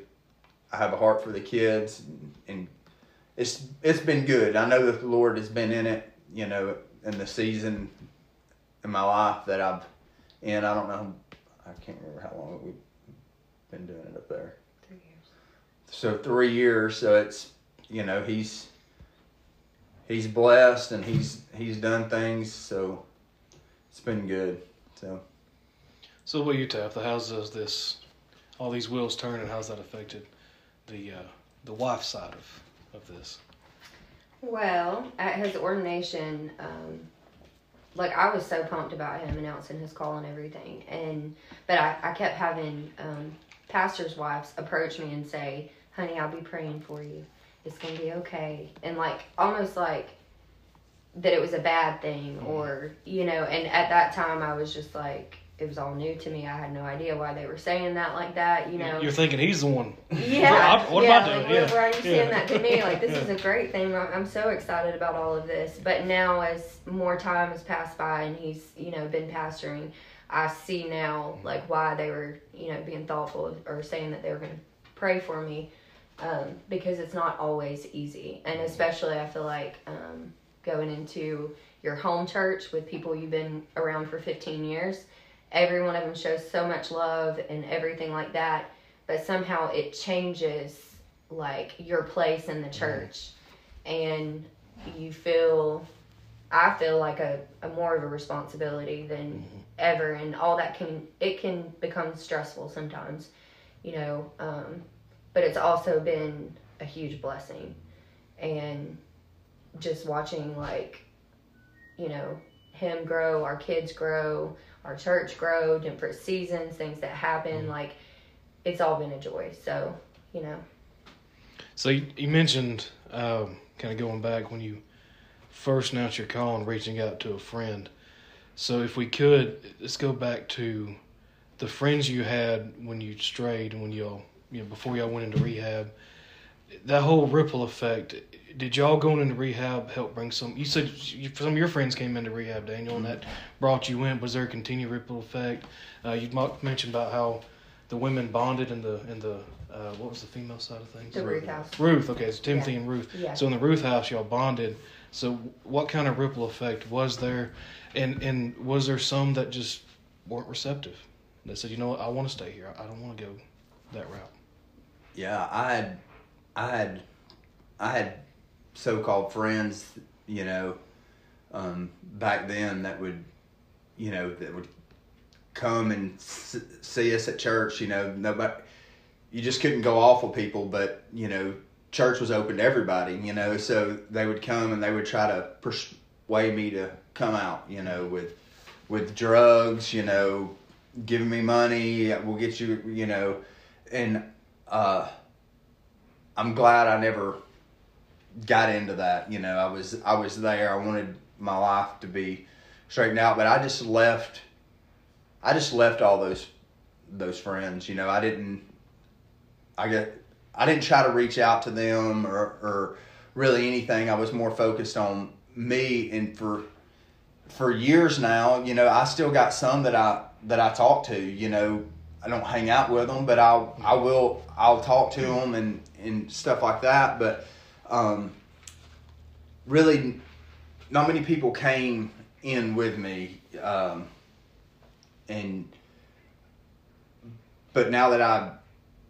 Speaker 2: I have a heart for the kids, and, and it's it's been good. I know that the Lord has been in it, you know, in the season in my life that I've in. I don't know, I can't remember how long we've been doing it up there
Speaker 3: Three years.
Speaker 2: so three years so it's you know he's he's blessed and he's he's done things so it's been good so
Speaker 1: So what you tap the how's does this all these wheels turn and how's that affected the uh, the wife side of of this?
Speaker 3: Well, at his ordination, um, like I was so pumped about him announcing his call and everything, and but I, I kept having um, pastors' wives approach me and say, "Honey, I'll be praying for you. It's gonna be okay," and like almost like that it was a bad thing, mm-hmm. or you know. And at that time, I was just like, it was all new to me. I had no idea why they were saying that like that, you know.
Speaker 1: You're thinking he's the one.
Speaker 3: Yeah.
Speaker 1: What am
Speaker 3: yeah,
Speaker 1: I doing?
Speaker 3: Like,
Speaker 1: Yeah.
Speaker 3: why- are you saying
Speaker 1: Yeah.
Speaker 3: that to me? Like, this
Speaker 1: Yeah.
Speaker 3: is a great thing. I'm I'm so excited about all of this. But now, as more time has passed by and he's, you know, been pastoring, I see now, like, why they were, you know, being thoughtful or saying that they were going to pray for me. Um, because it's not always easy. And especially, I feel like um, going into your home church with people you've been around for 15 years, every one of them shows so much love and everything like that but somehow it changes like your place in the church. And you feel i feel like a, a more of a responsibility than ever. And all that can it can become stressful sometimes you know um, but it's also been a huge blessing and just watching like, you know, him grow, our kids grow, our church grow, different seasons, things that happen,
Speaker 1: Mm-hmm.
Speaker 3: like it's all been a joy. So, you know,
Speaker 1: So you, you mentioned um, kind of going back when you first announced your call and reaching out to a friend. So if we could, let's go back to the friends you had when you strayed and when y'all, you know, before y'all went into rehab. That whole ripple effect. Did y'all going into rehab help bring some? You said you, some of your friends came into rehab, Daniel, and that brought you in. Was there a continued ripple effect? Uh, you mentioned about how the women bonded in the in the uh, what was the female side of things?
Speaker 3: the Ruth house.
Speaker 1: Ruth, okay, so Timothy and Ruth.
Speaker 3: Yeah.
Speaker 1: So in the Ruth house, y'all bonded. So what kind of ripple effect was there, and and was there some that just weren't receptive? That said, you know what, I want to stay here. I don't want to go that route.
Speaker 2: Yeah, I had, I had, I had so-called friends, you know, um, back then that would, you know, that would come and see us at church. You know, nobody, you just couldn't go off with people, but you know, church was open to everybody. You know, so they would come and they would try to persuade me to come out. You know, with with drugs. You know, giving me money. We'll get you. You know, and uh, I'm glad I never got into that. You know, I was I was there. I wanted my life to be straightened out, but I just left. I just left all those those friends. You know, I didn't. I get. I didn't try to reach out to them or or really anything. I was more focused on me and for for years now. You know, I still got some that I that I talk to. You know, I don't hang out with them, but I'll I will I'll talk to them and and stuff like that. But um, really, not many people came in with me, um, and but now that I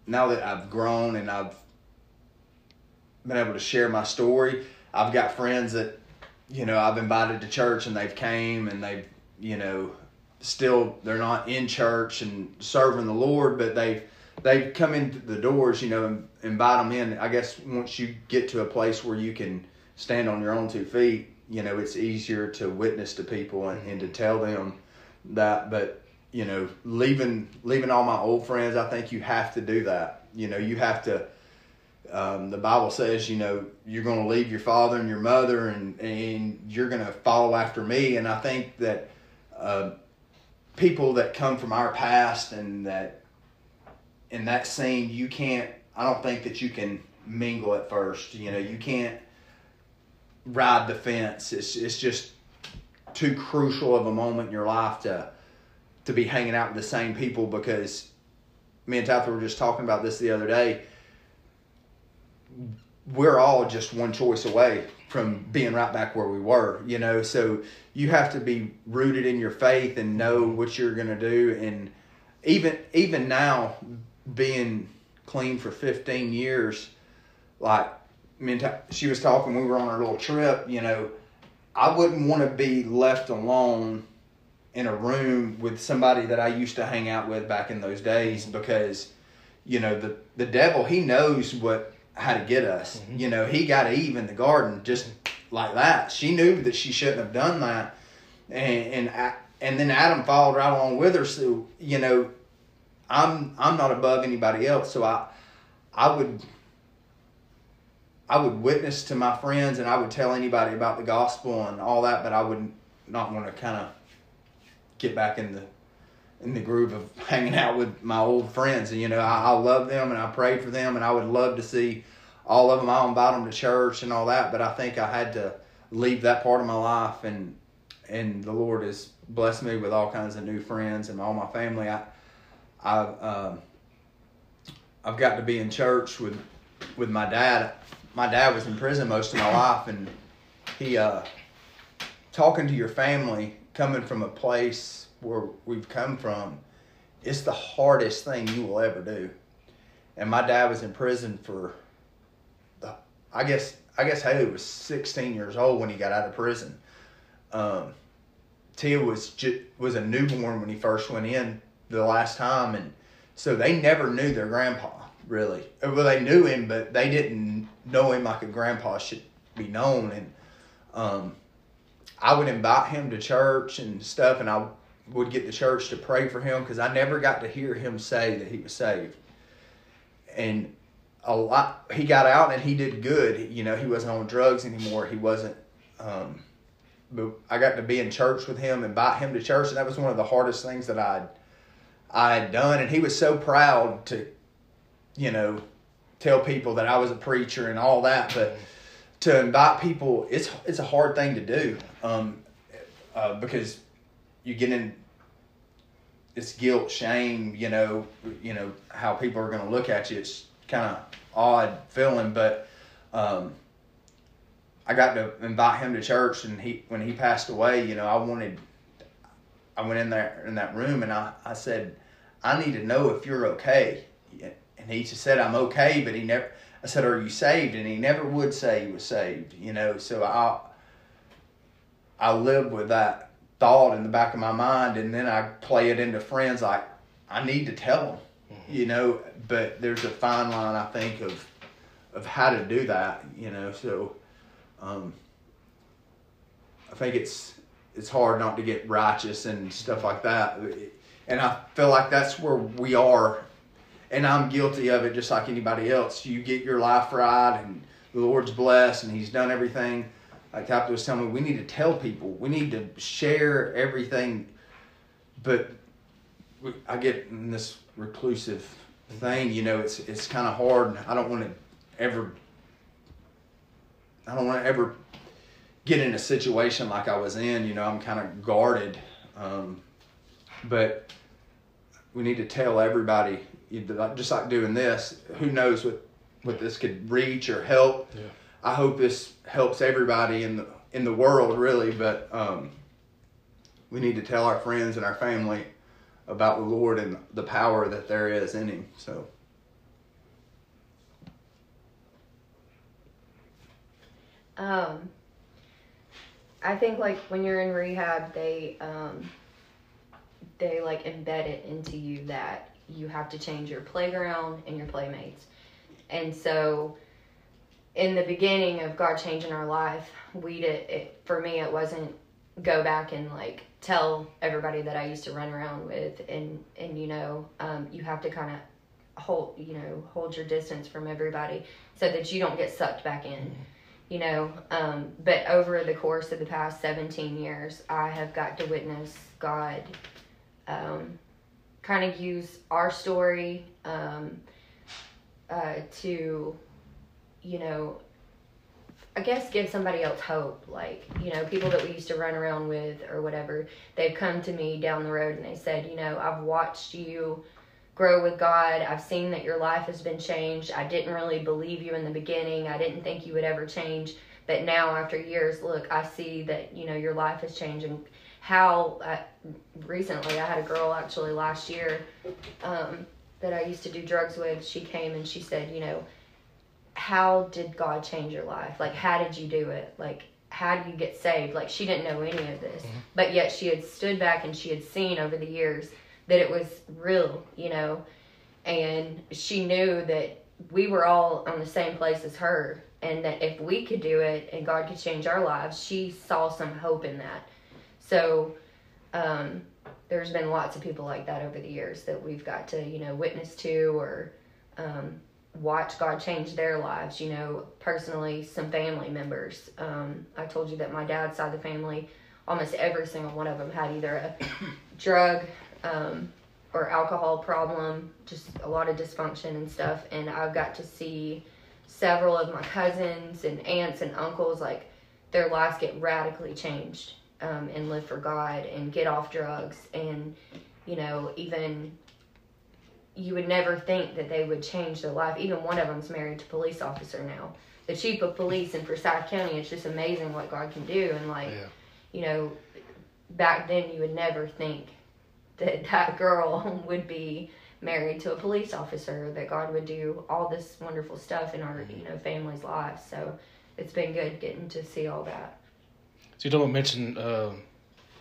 Speaker 2: now that I've grown and I've been able to share my story, I've got friends that you know I've invited to church and they've came and they've you know still they're not in church and serving the Lord, but they they come in the doors, you know, and invite them in. I guess once you get to a place where you can stand on your own two feet, you know, it's easier to witness to people and, and to tell them that. But you know, leaving leaving all my old friends, I think you have to do that. You know, you have to. Um, the Bible says, you know, you're going to leave your father and your mother, and and you're going to follow after me. And I think that. Uh, people that come from our past and that in that scene you can't i don't think that you can mingle at first you know you can't ride the fence. It's, it's just too crucial of a moment in your life to to be hanging out with the same people because me and Tabitha were just talking about this the other day we're all just one choice away from being right back where we were, you know. So you have to be rooted in your faith and know what you're going to do. And even even now, being clean for 15 years, like she was talking, we were on our little trip, you know. I wouldn't want to be left alone in a room with somebody that I used to hang out with back in those days because, you know, the the devil he knows what how to get us.
Speaker 1: Mhm.
Speaker 2: You know, he got Eve in the garden just like that. She knew that she shouldn't have done that, and and A- and then Adam followed right along with her. So you know, I'm I'm not above anybody else. So I I would I would witness to my friends and I would tell anybody about the gospel and all that, but I would not want to kind of get back in the in the groove of hanging out with my old friends. And you know, I, I love them and I prayed for them, and I would love to see all of them. I'll invite them to church and all that. But I think I had to leave that part of my life, and and the Lord has blessed me with all kinds of new friends and all my family. I I've um, I've got to be in church with with my dad. My dad was in prison most of my life, and he uh, talking to your family, coming from a place where we've come from, it's the hardest thing you will ever do. And my dad was in prison for, the, I guess I guess Haley was 16 years old when he got out of prison. Um, Tia was ju- was a newborn when he first went in the last time, and so they never knew their grandpa really. Well, they knew him, but they didn't know him like a grandpa should be known. And um, I would invite him to church and stuff, and I would get the church to pray for him because I never got to hear him say that he was saved. And a lot, he got out and he did good. You know, he wasn't on drugs anymore. He wasn't. Um, but I got to be in church with him, invite him to church, and that was one of the hardest things that I'd I had done. And he was so proud to, you know, tell people that I was a preacher and all that. But to invite people, it's it's a hard thing to do, um, uh, because you get in it's guilt, shame, you know, you know how people are going to look at you. It's kind of odd feeling, but um, I got to invite him to church, and he when he passed away, you know, I wanted. I went in there in that room, and I I said, I need to know if you're okay, and he just said I'm okay, but he never. I said, "Are you saved?" And he never would say he was saved, you know. So I I lived with that thought in the back of my mind, and then I play it into friends like I need to tell them, mm-hmm. you know. But there's a fine line, I think, of of how to do that, you know. So um, I think it's it's hard not to get righteous and stuff like that, and I feel like that's where we are, and I'm guilty of it just like anybody else. You get your life right, and the Lord's blessed, and He's done everything like Tabitha was telling me, we need to tell people, we need to share everything. But I get in this reclusive thing, you know, it's it's kind of hard. I don't want to ever, I don't want to ever get in a situation like I was in. You know, I'm kind of guarded. Um, but we need to tell everybody, just like doing this. Who knows what what this could reach or help?
Speaker 1: Yeah.
Speaker 2: I hope this helps everybody in the in the world, really. But um, we need to tell our friends and our family about the Lord and the power that there is in Him. So.
Speaker 3: Um, I think like when you're in rehab, they um, they like embed it into you that you have to change your playground and your playmates, and so in the beginning of God changing our life, we did it for me. It wasn't go back and like tell everybody that I used to run around with, and and you know, um, you have to kind of hold you know hold your distance from everybody so that you don't get sucked back in. Mm-hmm. You know, um, but over the course of the past 17 years, I have got to witness God um, kind of use our story um, uh, to you know, I guess give somebody else hope. Like, you know, people that we used to run around with or whatever, they've come to me down the road and they said, you know, I've watched you grow with God. I've seen that your life has been changed. I didn't really believe you in the beginning. I didn't think you would ever change. But now, after years, look, I see that, you know, your life has changed. And how uh, recently, I had a girl actually last year um, that I used to do drugs with. She came and she said, you know, how did God change your life? Like, how did you do it? Like, how do you get saved? Like, she didn't know any of this, mm-hmm. but yet she had stood back and she had seen over the years that it was real, you know, and she knew that we were all on the same place as her, and that if we could do it and God could change our lives, she saw some hope in that. So, um, there's been lots of people like that over the years that we've got to, you know, witness to or um, watch God change their lives. You know, personally, some family members. Um, I told you that my dad's side of the family, almost every single one of them had either a drug um, or alcohol problem, just a lot of dysfunction and stuff. And I've got to see several of my cousins and aunts and uncles like their lives get radically changed um, and live for God and get off drugs and you know even you would never think that they would change their life. Even one of them's married to a police officer now. The chief of police in Forsyth County. It's just amazing what God can do. And like, yeah. you know, back then you would never think that that girl would be married to a police officer. That God would do all this wonderful stuff in our mm-hmm. you know family's lives. So it's been good getting to see all that.
Speaker 1: So you don't mention uh,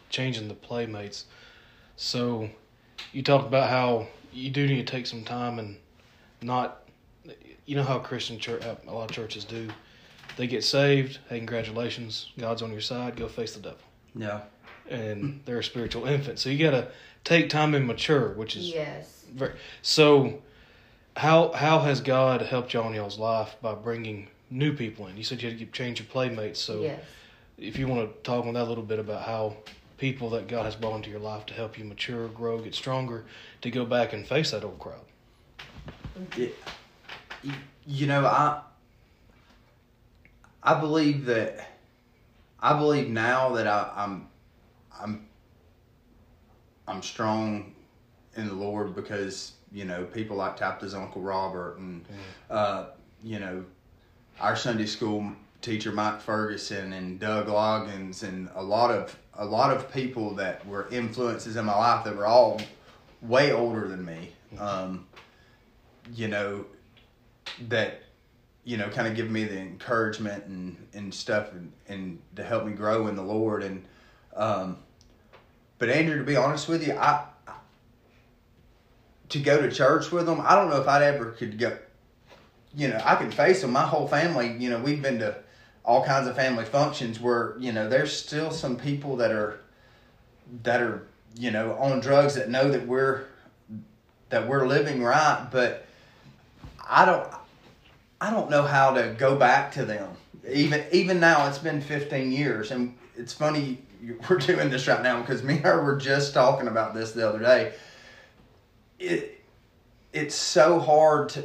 Speaker 1: changing the playmates. So you talked about how you do need to take some time and not you know how Christian church uh, a lot of churches do they get saved. Hey, congratulations, God's on your side. Go face the devil.
Speaker 2: Yeah.
Speaker 1: And they're a spiritual infant, so you got to take time and mature, which is
Speaker 3: Yes.
Speaker 1: very. So, how how has God helped y'all in y'all's life by bringing new people in? You said you had to change your playmates, so
Speaker 3: yes.
Speaker 1: if you want to talk on that a little bit about how people that God has brought into your life to help you mature, grow, get stronger, to go back and face that old crowd.
Speaker 2: Yeah. You know, I I believe that I believe now that I, I'm I'm I'm strong in the Lord because you know people like Tabitha's Uncle Robert and uh, you know our Sunday school teacher Mike Ferguson and Doug Loggins and a lot of a lot of people that were influences in my life that were all way older than me. Um, you know that you know kind of give me the encouragement and and stuff and, and to help me grow in the Lord and um, but Andrew to be honest with you I to go to church with them I don't know if I'd ever could go you know I can face them my whole family you know we've been to all kinds of family functions where you know there's still some people that are that are you know on drugs that know that we're that we're living right but I don't I don't know how to go back to them. Even even now, it's been 15 years, and it's funny we're doing this right now because me and her were just talking about this the other day. It it's so hard to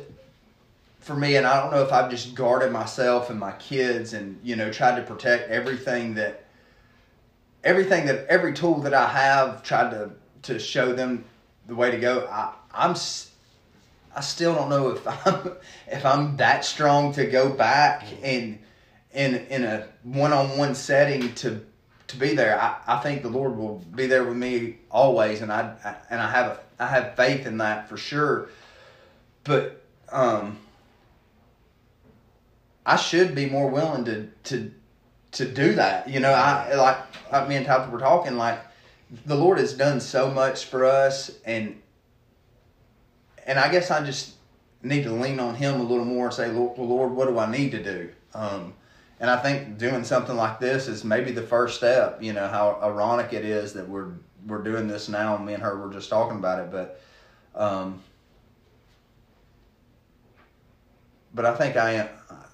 Speaker 2: for me, and I don't know if I've just guarded myself and my kids, and you know, tried to protect everything that everything that every tool that I have, tried to to show them the way to go. I I'm. I still don't know if I'm if I'm that strong to go back and in in a one on one setting to to be there. I, I think the Lord will be there with me always, and I, I and I have I have faith in that for sure. But um, I should be more willing to to to do that. You know, I like like me and Tyler were talking like the Lord has done so much for us and and I guess I just need to lean on Him a little more and say, Lord, Lord what do I need to do? Um, and I think doing something like this is maybe the first step. You know how ironic it is that we're we're doing this now. Me and her were just talking about it, but um, but I think I am.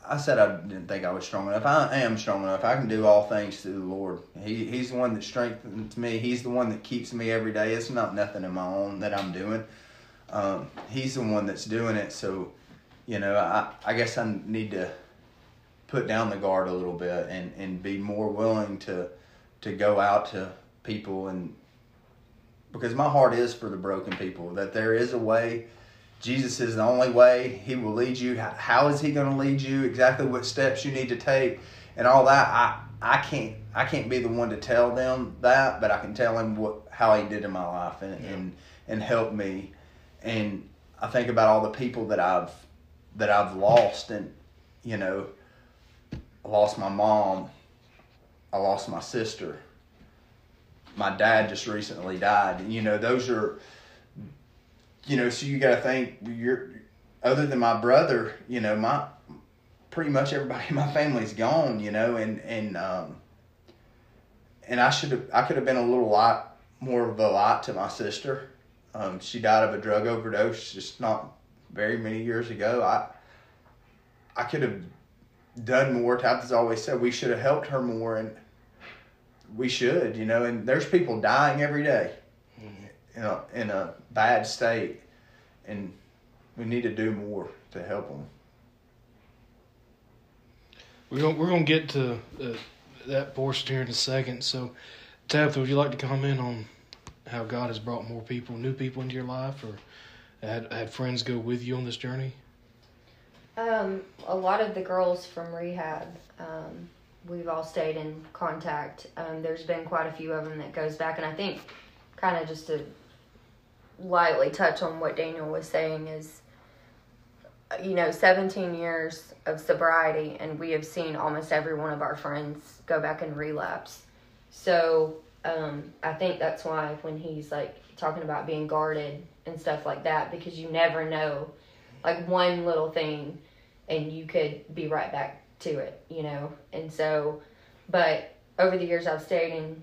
Speaker 2: I said I didn't think I was strong enough. I am strong enough. I can do all things through the Lord. He He's the one that strengthens me. He's the one that keeps me every day. It's not nothing of my own that I'm doing um, he's the one that's doing it. So, you know, I, I guess I need to put down the guard a little bit and, and be more willing to to go out to people and because my heart is for the broken people that there is a way. Jesus is the only way. He will lead you. How- is he going to lead you? Exactly what steps you need to take and all that. I I can't I can't be the one to tell them that, but I can tell them what how he did in my life and and, and help me and I think about all the people that I've that I've lost, and you know, I lost my mom, I lost my sister, my dad just recently died. And, you know, those are, you know, so you got to think you're other than my brother, you know, my pretty much everybody in my family's gone, you know, and and um, and I should have I could have been a little lot more of a lot to my sister. Um, she died of a drug overdose just not very many years ago. I I could have done more. Tabitha's always said we should have helped her more, and we should, you know. And there's people dying every day in a in a bad state, and we need to do more to help them.
Speaker 1: We're gonna we're gonna get to uh, that portion here in a second. So, Tabitha, would you like to comment on how God has brought more people, new people into your life, or had had friends go with you on this journey?
Speaker 3: Um, a lot of the girls from rehab, um, we've all stayed in contact. Um, there's been quite a few of them that goes back, and I think, kind of just to lightly touch on what Daniel was saying is, you know, 17 years of sobriety, and we have seen almost every one of our friends go back and relapse. So um, I think that's why when he's like talking about being guarded and stuff like that, because you never know, like one little thing, and you could be right back to it, you know. And so, but over the years, I've stayed in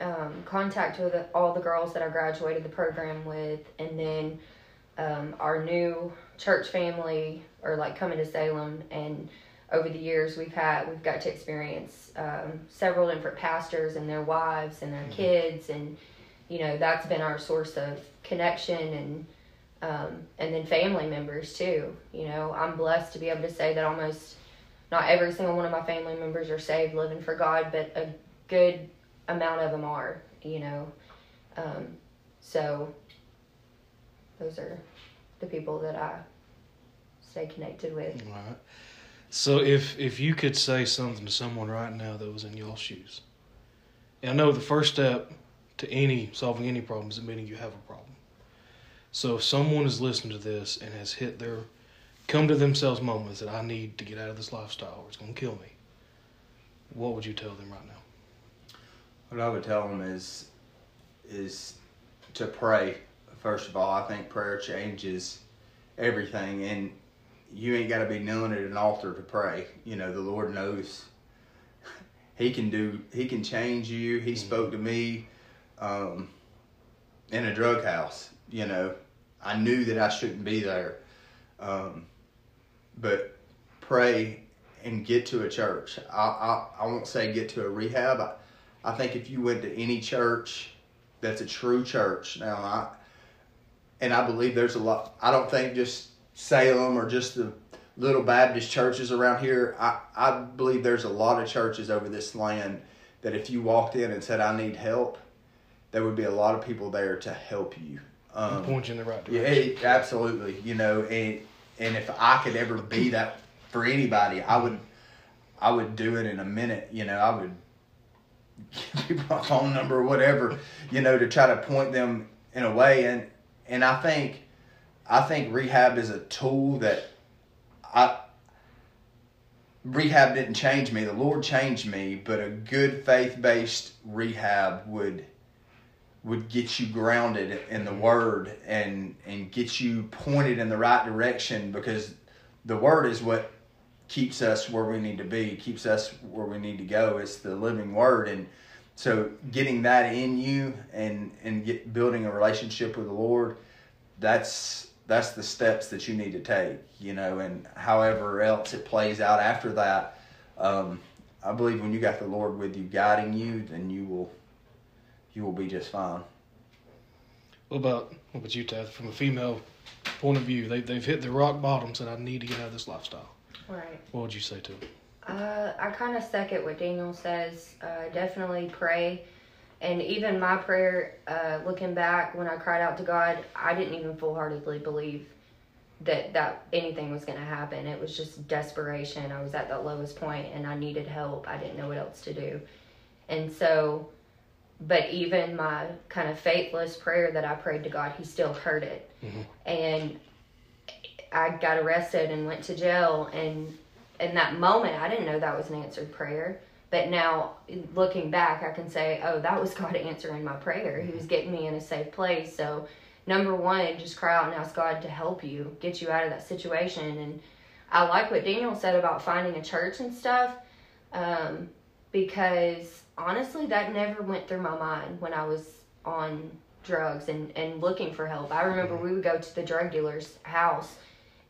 Speaker 3: um, contact with all the girls that I graduated the program with, and then um, our new church family, or like coming to Salem, and over the years we've had we've got to experience um, several different pastors and their wives and their mm-hmm. kids, and you know that's been our source of connection and. Um, and then family members too. You know, I'm blessed to be able to say that almost not every single one of my family members are saved, living for God, but a good amount of them are, you know. Um, so those are the people that I stay connected with.
Speaker 1: Right. So if if you could say something to someone right now that was in your shoes, I know the first step to any solving any problem is admitting you have a problem. So if someone is listening to this and has hit their come to themselves moments that I need to get out of this lifestyle or it's to kill me, what would you tell them right now?
Speaker 2: What I would tell them is is to pray. First of all, I think prayer changes everything, and you ain't got to be kneeling at an altar to pray. You know, the Lord knows He can do. He can change you. He mm-hmm. spoke to me um, in a drug house. You know, I knew that I shouldn't be there. Um, but pray and get to a church. I, I, I won't say get to a rehab. I, I think if you went to any church that's a true church, now I, and I believe there's a lot, I don't think just Salem or just the little Baptist churches around here. I, I believe there's a lot of churches over this land that if you walked in and said, I need help, there would be a lot of people there to help you.
Speaker 1: Um, point you in the right direction.
Speaker 2: Yeah, absolutely. You know, and and if I could ever be that for anybody, I would I would do it in a minute. You know, I would give my phone number or whatever, you know, to try to point them in a way. And and I think I think rehab is a tool that I rehab didn't change me. The Lord changed me, but a good faith based rehab would would get you grounded in the word and and get you pointed in the right direction because the word is what keeps us where we need to be keeps us where we need to go it's the living word and so getting that in you and and get building a relationship with the lord that's that's the steps that you need to take you know and however else it plays out after that um, i believe when you got the lord with you guiding you then you will you will be just fine.
Speaker 1: What about what about you, Ted? From a female point of view, they they've hit the rock bottom. Said, "I need to get out of this lifestyle."
Speaker 3: Right.
Speaker 1: What would you say to them?
Speaker 3: Uh, I kind of second what Daniel says. Uh, definitely pray, and even my prayer, uh, looking back when I cried out to God, I didn't even full heartedly believe that that anything was going to happen. It was just desperation. I was at that lowest point, and I needed help. I didn't know what else to do, and so but even my kind of faithless prayer that I prayed to God, He still heard it. Mm-hmm. And I got arrested and went to jail. And in that moment, I didn't know that was an answered prayer. But now, looking back, I can say, oh, that was God answering my prayer. He was getting me in a safe place. So, number one, just cry out and ask God to help you, get you out of that situation. And I like what Daniel said about finding a church and stuff um, because honestly, that never went through my mind when I was on drugs and, and looking for help. I remember mm-hmm. we would go to the drug dealer's house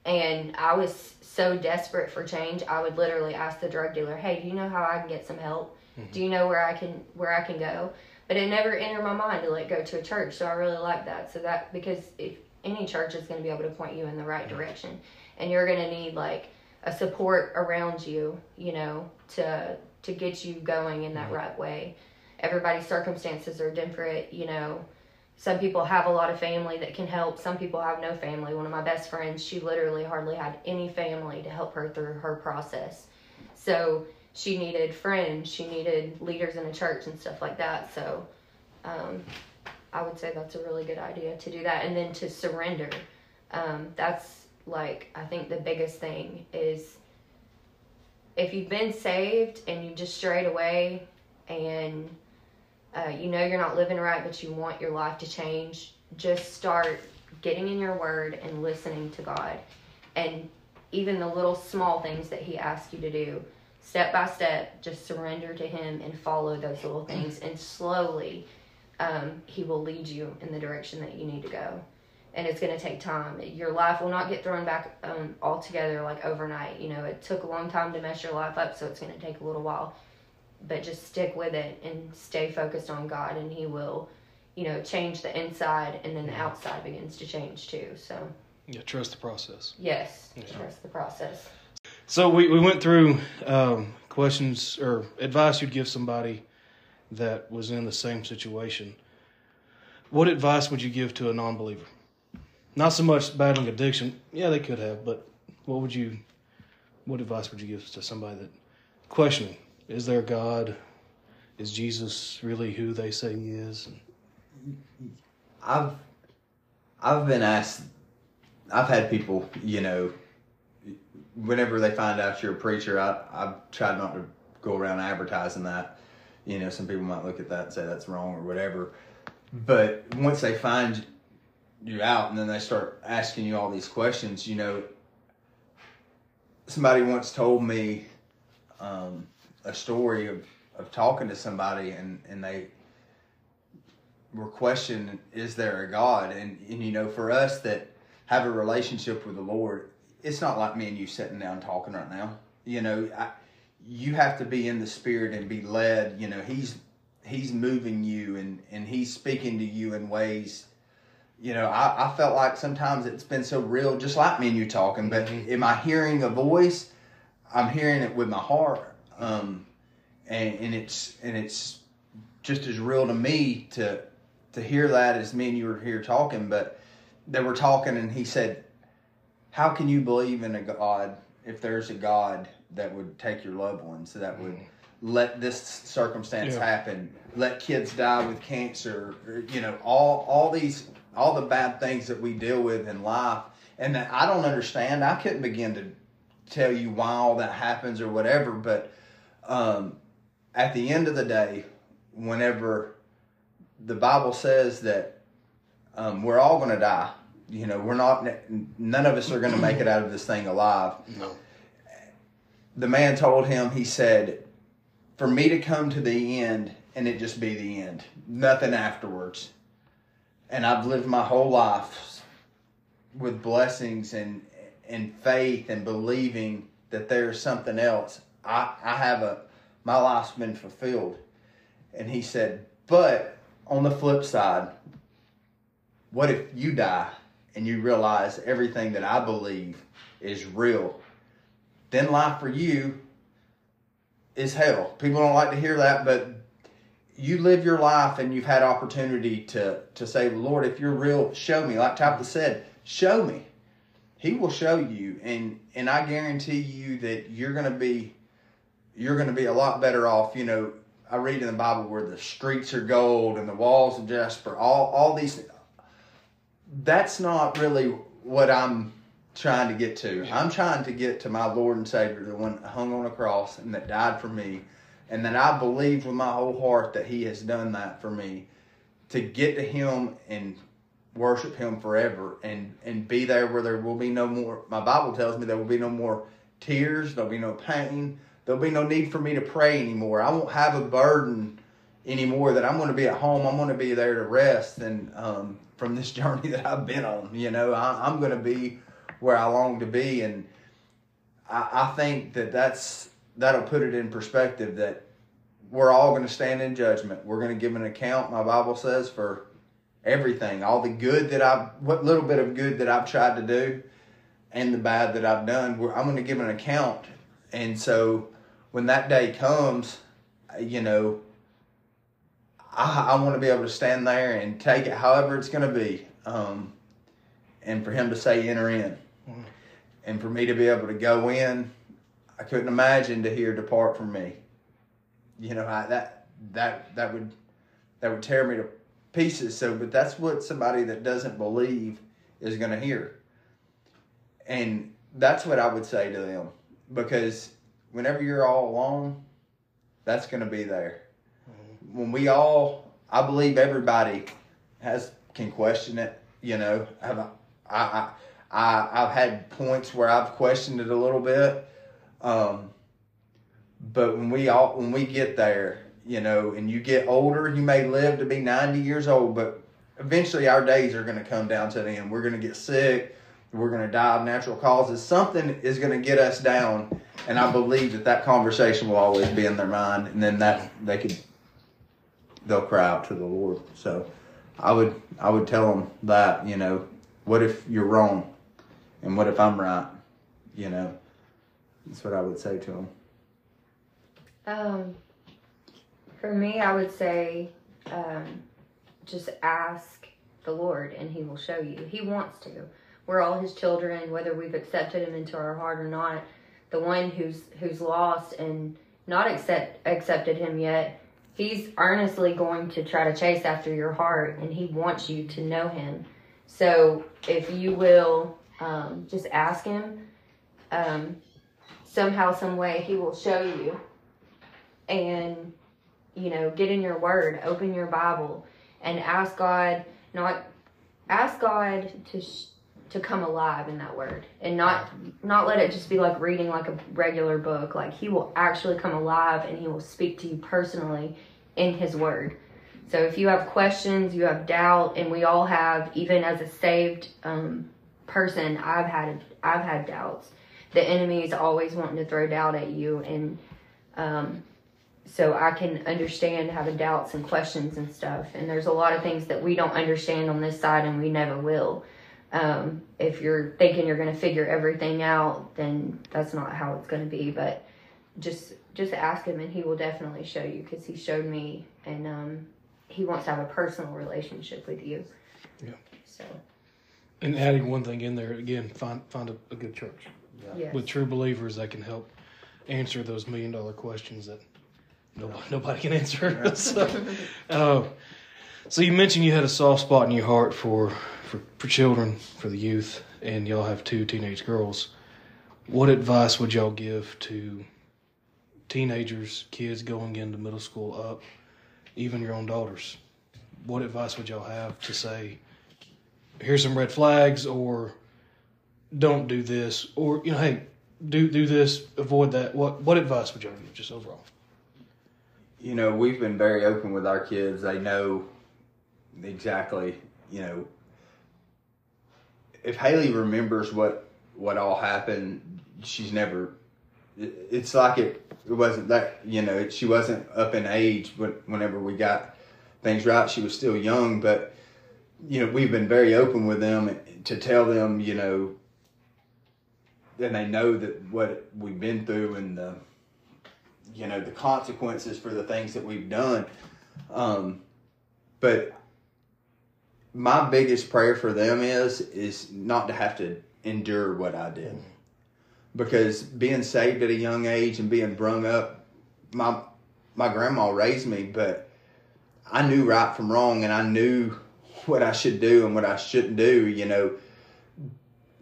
Speaker 3: and I was so desperate for change, I would literally ask the drug dealer, "Hey, do you know how I can get some help? Mm-hmm. Do you know where I can where I can go?" But it never entered my mind to like go to a church, so I really like that. So that because if any church is going to be able to point you in the right direction, and you're going to need like a support around you, you know, to to get you going in that mm-hmm. right way. Everybody's circumstances are different, you know. Some people have a lot of family that can help. Some people have no family. One of my best friends, she literally hardly had any family to help her through her process. So she needed friends, she needed leaders in the church and stuff like that. So um, I would say that's a really good idea to do that. And then to surrender. Um, that's like, I think the biggest thing is if you've been saved and you just strayed away and uh, you know you're not living right, but you want your life to change, just start getting in your word and listening to God. And even the little small things that He asks you to do, step by step, just surrender to Him and follow those little things, and slowly, um, He will lead you in the direction that you need to go. And it's going to take time. Your life will not get thrown back um, altogether like overnight. You know, it took a long time to mess your life up, so it's going to take a little while. But just stick with it and stay focused on God, and He will, you know, change the inside, and then the outside begins to change too. So,
Speaker 1: Yeah, trust the process.
Speaker 3: yes,
Speaker 1: Yeah.
Speaker 3: trust the process.
Speaker 1: So we, we went through um, questions or advice you'd give somebody that was in the same situation. What advice would you give to a non-believer? Not so much battling addiction. Yeah, they could have, but what would you? What advice would you give to somebody that questioning? Is there God? Is Jesus really who they say he is?
Speaker 2: I've I've been asked. I've had people, you know, whenever they find out you're a preacher, I I've tried not to go around advertising that. You know, some people might look at that and say that's wrong or whatever. But once they find you out and then they start asking you all these questions, you know, somebody once told me um, a story of, of talking to somebody and, and they were questioning, is there a God? And, and, you know, for us that have a relationship with the Lord, it's not like me and you sitting down talking right now. You know, I, you have to be in the spirit and be led. You know, he's he's moving you and and he's speaking to you in ways. You know, I, I felt like sometimes it's been so real, just like me and you talking. But
Speaker 1: Mhm.
Speaker 2: am I hearing a voice? I'm hearing it with my heart, um, and and it's and it's just as real to me to to hear that as me and you were here talking. But they were talking, and he said, "How can you believe in a God if there's a God that would take your loved ones, that would let this circumstance
Speaker 1: Yeah.
Speaker 2: happen, let kids die with cancer, or, you know, all all these all the bad things that we deal with in life, and that I don't understand. I couldn't begin to tell you why all that happens or whatever, but um, at the end of the day, whenever the Bible says that um, we're all going to die, you know, we're not. None of us are going to make it out of this thing alive
Speaker 1: No.
Speaker 2: the man told him, he said, for me to come to the end and it just be the end, nothing afterwards. And I've lived my whole life with blessings and and faith and believing that there's something else. I, I have a my life's been fulfilled. And he said, but on the flip side, what if you die and you realize everything that I believe is real? then life for you is hell. People don't like to hear that, but you live your life and you've had opportunity to to say, Lord, if you're real, show me. Like Tabitha said, show me. He will show you, and and I guarantee you that you're gonna be you're gonna be a lot better off. You know, I read in the Bible where the streets are gold and the walls of jasper. All all these. That's not really what I'm trying to get to. I'm trying to get to my Lord and Savior, the one that hung on a cross and that died for me, and that I believe with my whole heart that He has done that for me. To get to Him and worship Him forever, and and be there where there will be no more. My Bible tells me there will be no more tears. There'll be no pain. There'll be no need for me to pray anymore. I won't have a burden anymore. That I'm going to be at home. I'm going to be there to rest and um, from this journey that I've been on. You know, I, I'm going to be where I long to be, and I, I think that that's that'll put it in perspective that we're all going to stand in judgment. We're going to give an account. My Bible says for everything, all the good that I've, what little bit of good that I've tried to do, and the bad that I've done. I'm going to give an account, and so when that day comes, you know. I, I want to be able to stand there and take it however it's going to be, um, and for him to say enter in
Speaker 1: Mhm.
Speaker 2: and for me to be able to go in, I couldn't imagine to hear depart from me. You know, I, that that that would that would tear me to pieces. So, but that's what somebody that doesn't believe is going to hear, and that's what I would say to them because whenever you're all alone, that's going to be there. When we all, I believe everybody has can question it. You know, have I, I, I I've had points where I've questioned it a little bit. Um, but when we all when we get there, you know, and you get older, you may live to be 90 years old, but eventually our days are going to come down to the end. We're going to get sick. We're going to die of natural causes. Something is going to get us down, and I believe that that conversation will always be in their mind, and then that they could they'll cry out to the Lord. So I would I would tell them that you know what if you're wrong, and what if I'm right, you know. That's what I would say to them.
Speaker 3: Um, for me, I would say, um, just ask the Lord and He will show you. He wants to. We're all His children, whether we've accepted Him into our heart or not. The one who's who's lost and not accept accepted Him yet, He's earnestly going to try to chase after your heart, and He wants you to know Him. So if you will um, just ask Him, um, somehow, some way, He will show you. And you know, get in your Word, open your Bible, and ask God not ask God to sh- to come alive in that word and not not let it just be like reading like a regular book like he will actually come alive and he will speak to you personally in his word so if you have questions you have doubt and we all have even as a saved um, person i've had i've had doubts the enemy is always wanting to throw doubt at you and um, so I can understand having doubts and questions and stuff. And there's a lot of things that we don't understand on this side, and we never will. Um, if you're thinking you're going to figure everything out, then that's not how it's going to be. But just just ask him, and he will definitely show you because he showed me, and um, he wants to have a personal relationship with you.
Speaker 1: Yeah.
Speaker 3: So
Speaker 1: And adding one thing in there again, find find a, a good church
Speaker 3: yes.
Speaker 1: with true believers that can help answer those million dollar questions that nobody, nobody can answer. so, uh, so you mentioned you had a soft spot in your heart for, for for children, for the youth, and y'all have two teenage girls. What advice would y'all give to teenagers, kids going into middle school up, even your own daughters? What advice would y'all have to say? Here's some red flags, or don't do this, or you know, hey, do do this, avoid that. What what advice would y'all give, just overall?
Speaker 2: you know, we've been very open with our kids. They know exactly, you know, if Haley remembers what what all happened, she's never. it- It's like it. It wasn't that you know. She wasn't up in age, but whenever we got things right, she was still young. But you know, we've been very open with them to tell them, you know, and they know that what we've been through and the you know the consequences for the things that we've done um, but my biggest prayer for them is is not to have to endure what i did. Mm-hmm. Because being saved at a young age and being brung up my my grandma raised me but i knew right from wrong and i knew what i should do and what i shouldn't do you know.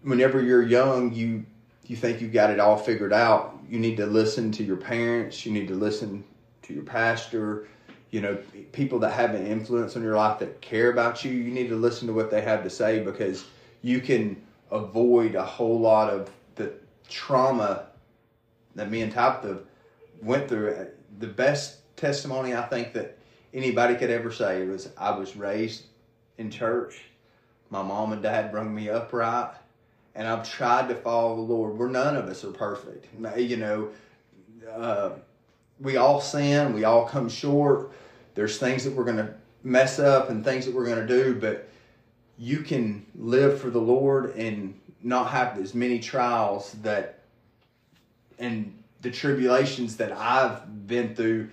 Speaker 2: Whenever you're young you you think you've got it all figured out, you need to listen to your parents, you need to listen to your pastor, you know, people that have an influence on your life that care about you, you need to listen to what they have to say because you can avoid a whole lot of the trauma that me and Tabitha went through. The best testimony I think that anybody could ever say was I was raised in church. My mom and dad brought me up right and I've tried to follow the Lord. We're none of us are perfect. You know, uh, we all sin. We all come short. There's things that we're going to mess up and things that we're going to do, but you can live for the Lord and not have as many trials that and the tribulations that I've been through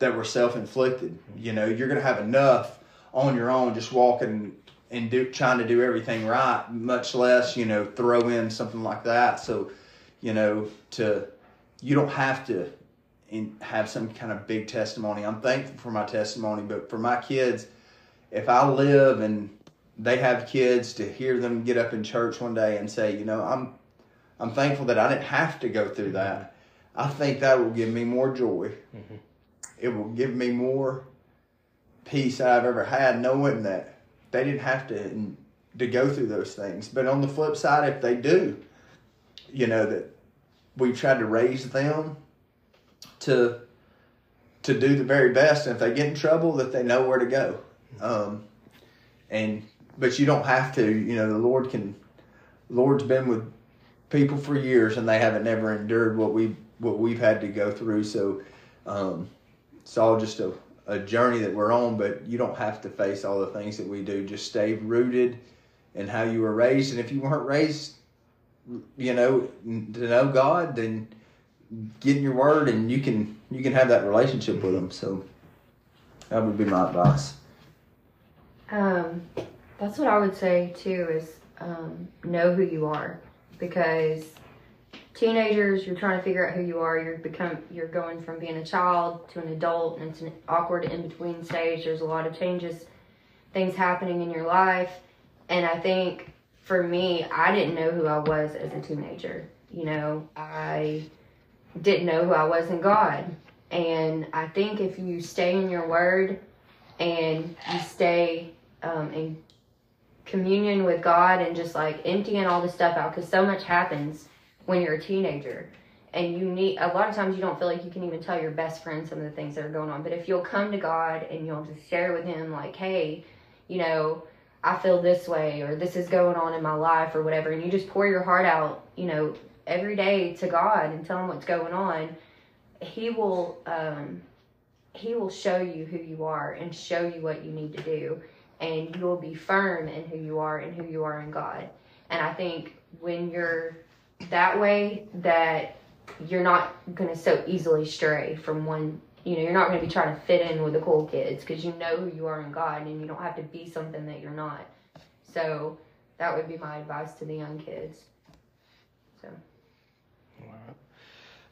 Speaker 2: that were self-inflicted. Mm-hmm. You know, you're going to have enough on your own just walking and do trying to do everything right, much less you know throw in something like that. So, you know, to you don't have to in, have some kind of big testimony. I'm thankful for my testimony, but for my kids, if I live and they have kids, to hear them get up in church one day and say, you know, I'm I'm thankful that I didn't have to go through that. I think that will give me more joy.
Speaker 1: Mm-hmm.
Speaker 2: It will give me more peace I've ever had knowing that they didn't have to to go through those things. But on the flip side, if they do, you know that we've tried to raise them to to do the very best, and if they get in trouble, that they know where to go. Um, and but you don't have to. You know, the Lord can. Lord's been with people for years, and they haven't never endured what we what we've had to go through. So um, it's all just a a journey that we're on. But you don't have to face all the things that we do. Just stay rooted in how you were raised, and if you weren't raised, you know, to know God, then get in your word, and you can you can have that relationship with them. So that would be my advice.
Speaker 3: Um, that's what I would say too. Is um, know who you are because teenagers, you're trying to figure out who you are. You're become you're going from being a child to an adult, and it's an awkward in between stage. There's a lot of changes, things happening in your life, and I think for me, I didn't know who I was as a teenager. You know, I didn't know who I was in God. And I think if you stay in your word and you stay um, in communion with God and just like emptying all this stuff out, because so much happens when you're a teenager. And you need, a lot of times you don't feel like you can even tell your best friend some of the things that are going on. But if you'll come to God and you'll just share with Him, like, hey, you know, I feel this way, or this is going on in my life, or whatever, and you just pour your heart out, you know, every day to God and tell Him what's going on, He will um, He will show you who you are and show you what you need to do, and you will be firm in who you are and who you are in God. And I think when you're that way, that you're not going to so easily stray from one. You know, you're not going to be trying to fit in with the cool kids because you know who you are in God, and you don't have to be something that you're not. So that would be my advice to the young kids. So.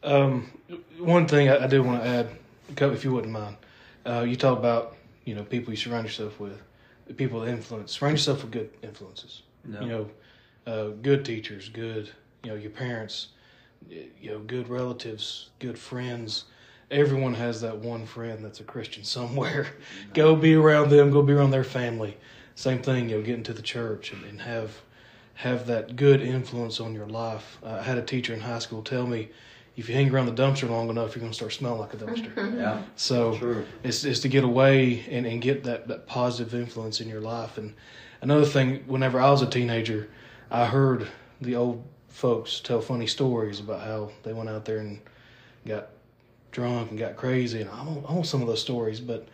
Speaker 1: Um, one thing I, I do want to add, if you wouldn't mind, uh, you talk about you know people you surround yourself with, people that influence. Surround yourself with good influences.
Speaker 2: No.
Speaker 1: You know, uh, good teachers, good you know your parents, you know good relatives, good friends. Everyone has that one friend that's a Christian somewhere. go be around them. Go be around their family. Same thing. You know, get into the church and, and have have that good influence on your life. Uh, I had a teacher in high school tell me if you hang around the dumpster long enough, you're going to start smelling like a dumpster. Mm-hmm.
Speaker 2: Yeah.
Speaker 1: So
Speaker 2: True.
Speaker 1: it's, it's to get away and, and get that, that positive influence in your life. And another thing, whenever I was a teenager, I heard the old folks tell funny stories about how they went out there and got drunk and got crazy. And I want, I want some of those stories, but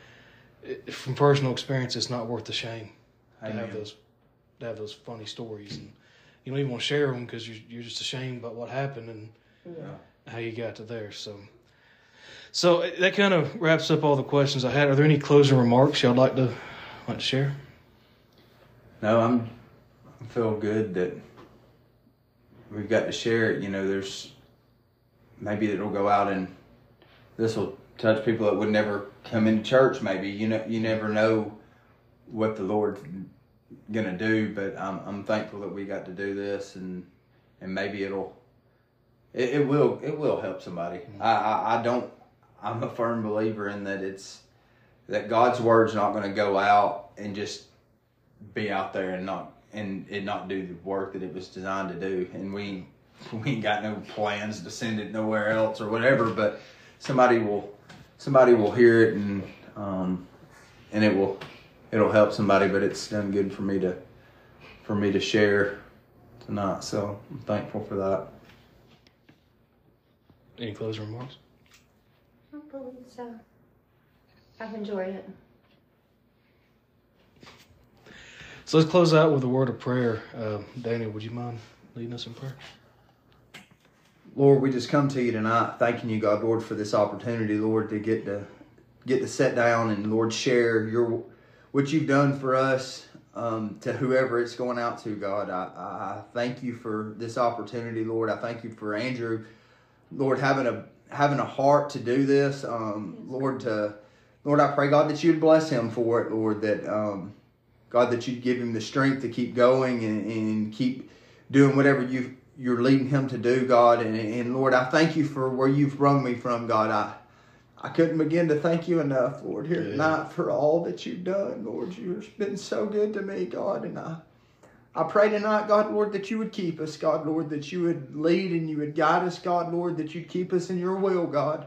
Speaker 1: it, from personal experience, it's not worth the shame to have
Speaker 2: Amen.
Speaker 1: those to have those funny stories. And you don't even want to share them because you're, you're just ashamed about what happened and
Speaker 2: Yeah.
Speaker 1: How you got to there. So, so uh, that kind of wraps up all the questions I had. Are there any closing remarks y'all like to like to share?
Speaker 2: No, I'm I feel good that we've got to share it. You know, there's maybe it'll go out and this will touch people that would never come into church. Maybe you know, you never know what the Lord's gonna do. But I'm I'm thankful that we got to do this, and and maybe it'll it, it will it will help somebody. I, I I don't. I'm a firm believer in that it's that God's word's not going to go out and just be out there and not and it not do the work that it was designed to do. And we we ain't got no plans to send it nowhere else or whatever. But somebody will somebody will hear it and um, and it will it'll help somebody. But it's done good for me to for me to share tonight. So I'm thankful for that.
Speaker 1: Any closing remarks?
Speaker 3: I don't believe so. I've enjoyed it.
Speaker 1: So let's close out with a word of prayer. Um, Daniel, would you mind leading us in prayer?
Speaker 2: Lord, we just come to you tonight, thanking you, God, Lord, for this opportunity, Lord, to get to get to sit down and Lord share your what you've done for us um, to whoever it's going out to, God. I, I thank you for this opportunity, Lord. I thank you for Andrew, Lord, having a having a heart to do this, um, Lord. To Lord, I pray, God, that you'd bless him for it, Lord. That um, God, that you'd give him the strength to keep going and, and keep doing whatever you you're leading him to do, God. And, and Lord, I thank you for where you've brought me from, God. I I couldn't begin to thank you enough, Lord, here
Speaker 1: Yeah.
Speaker 2: tonight for all that you've done, Lord. You've been so good to me, God, and I I pray tonight, God, Lord, that you would keep us, God, Lord, that you would lead and you would guide us, God, Lord, that you'd keep us in your will, God.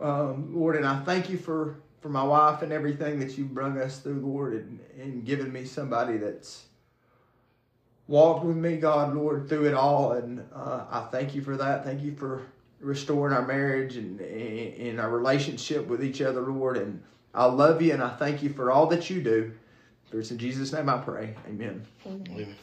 Speaker 2: Um, Lord, and I thank you for, for my wife and everything that you've brought us through, Lord, and, and given me somebody that's walked with me, God, Lord, through it all. And uh, I thank you for that. Thank you for restoring our marriage and, and, and our relationship with each other, Lord. And I love you and I thank you for all that you do. For it's in Jesus' name I pray. Amen.
Speaker 3: Amen.
Speaker 1: Amen.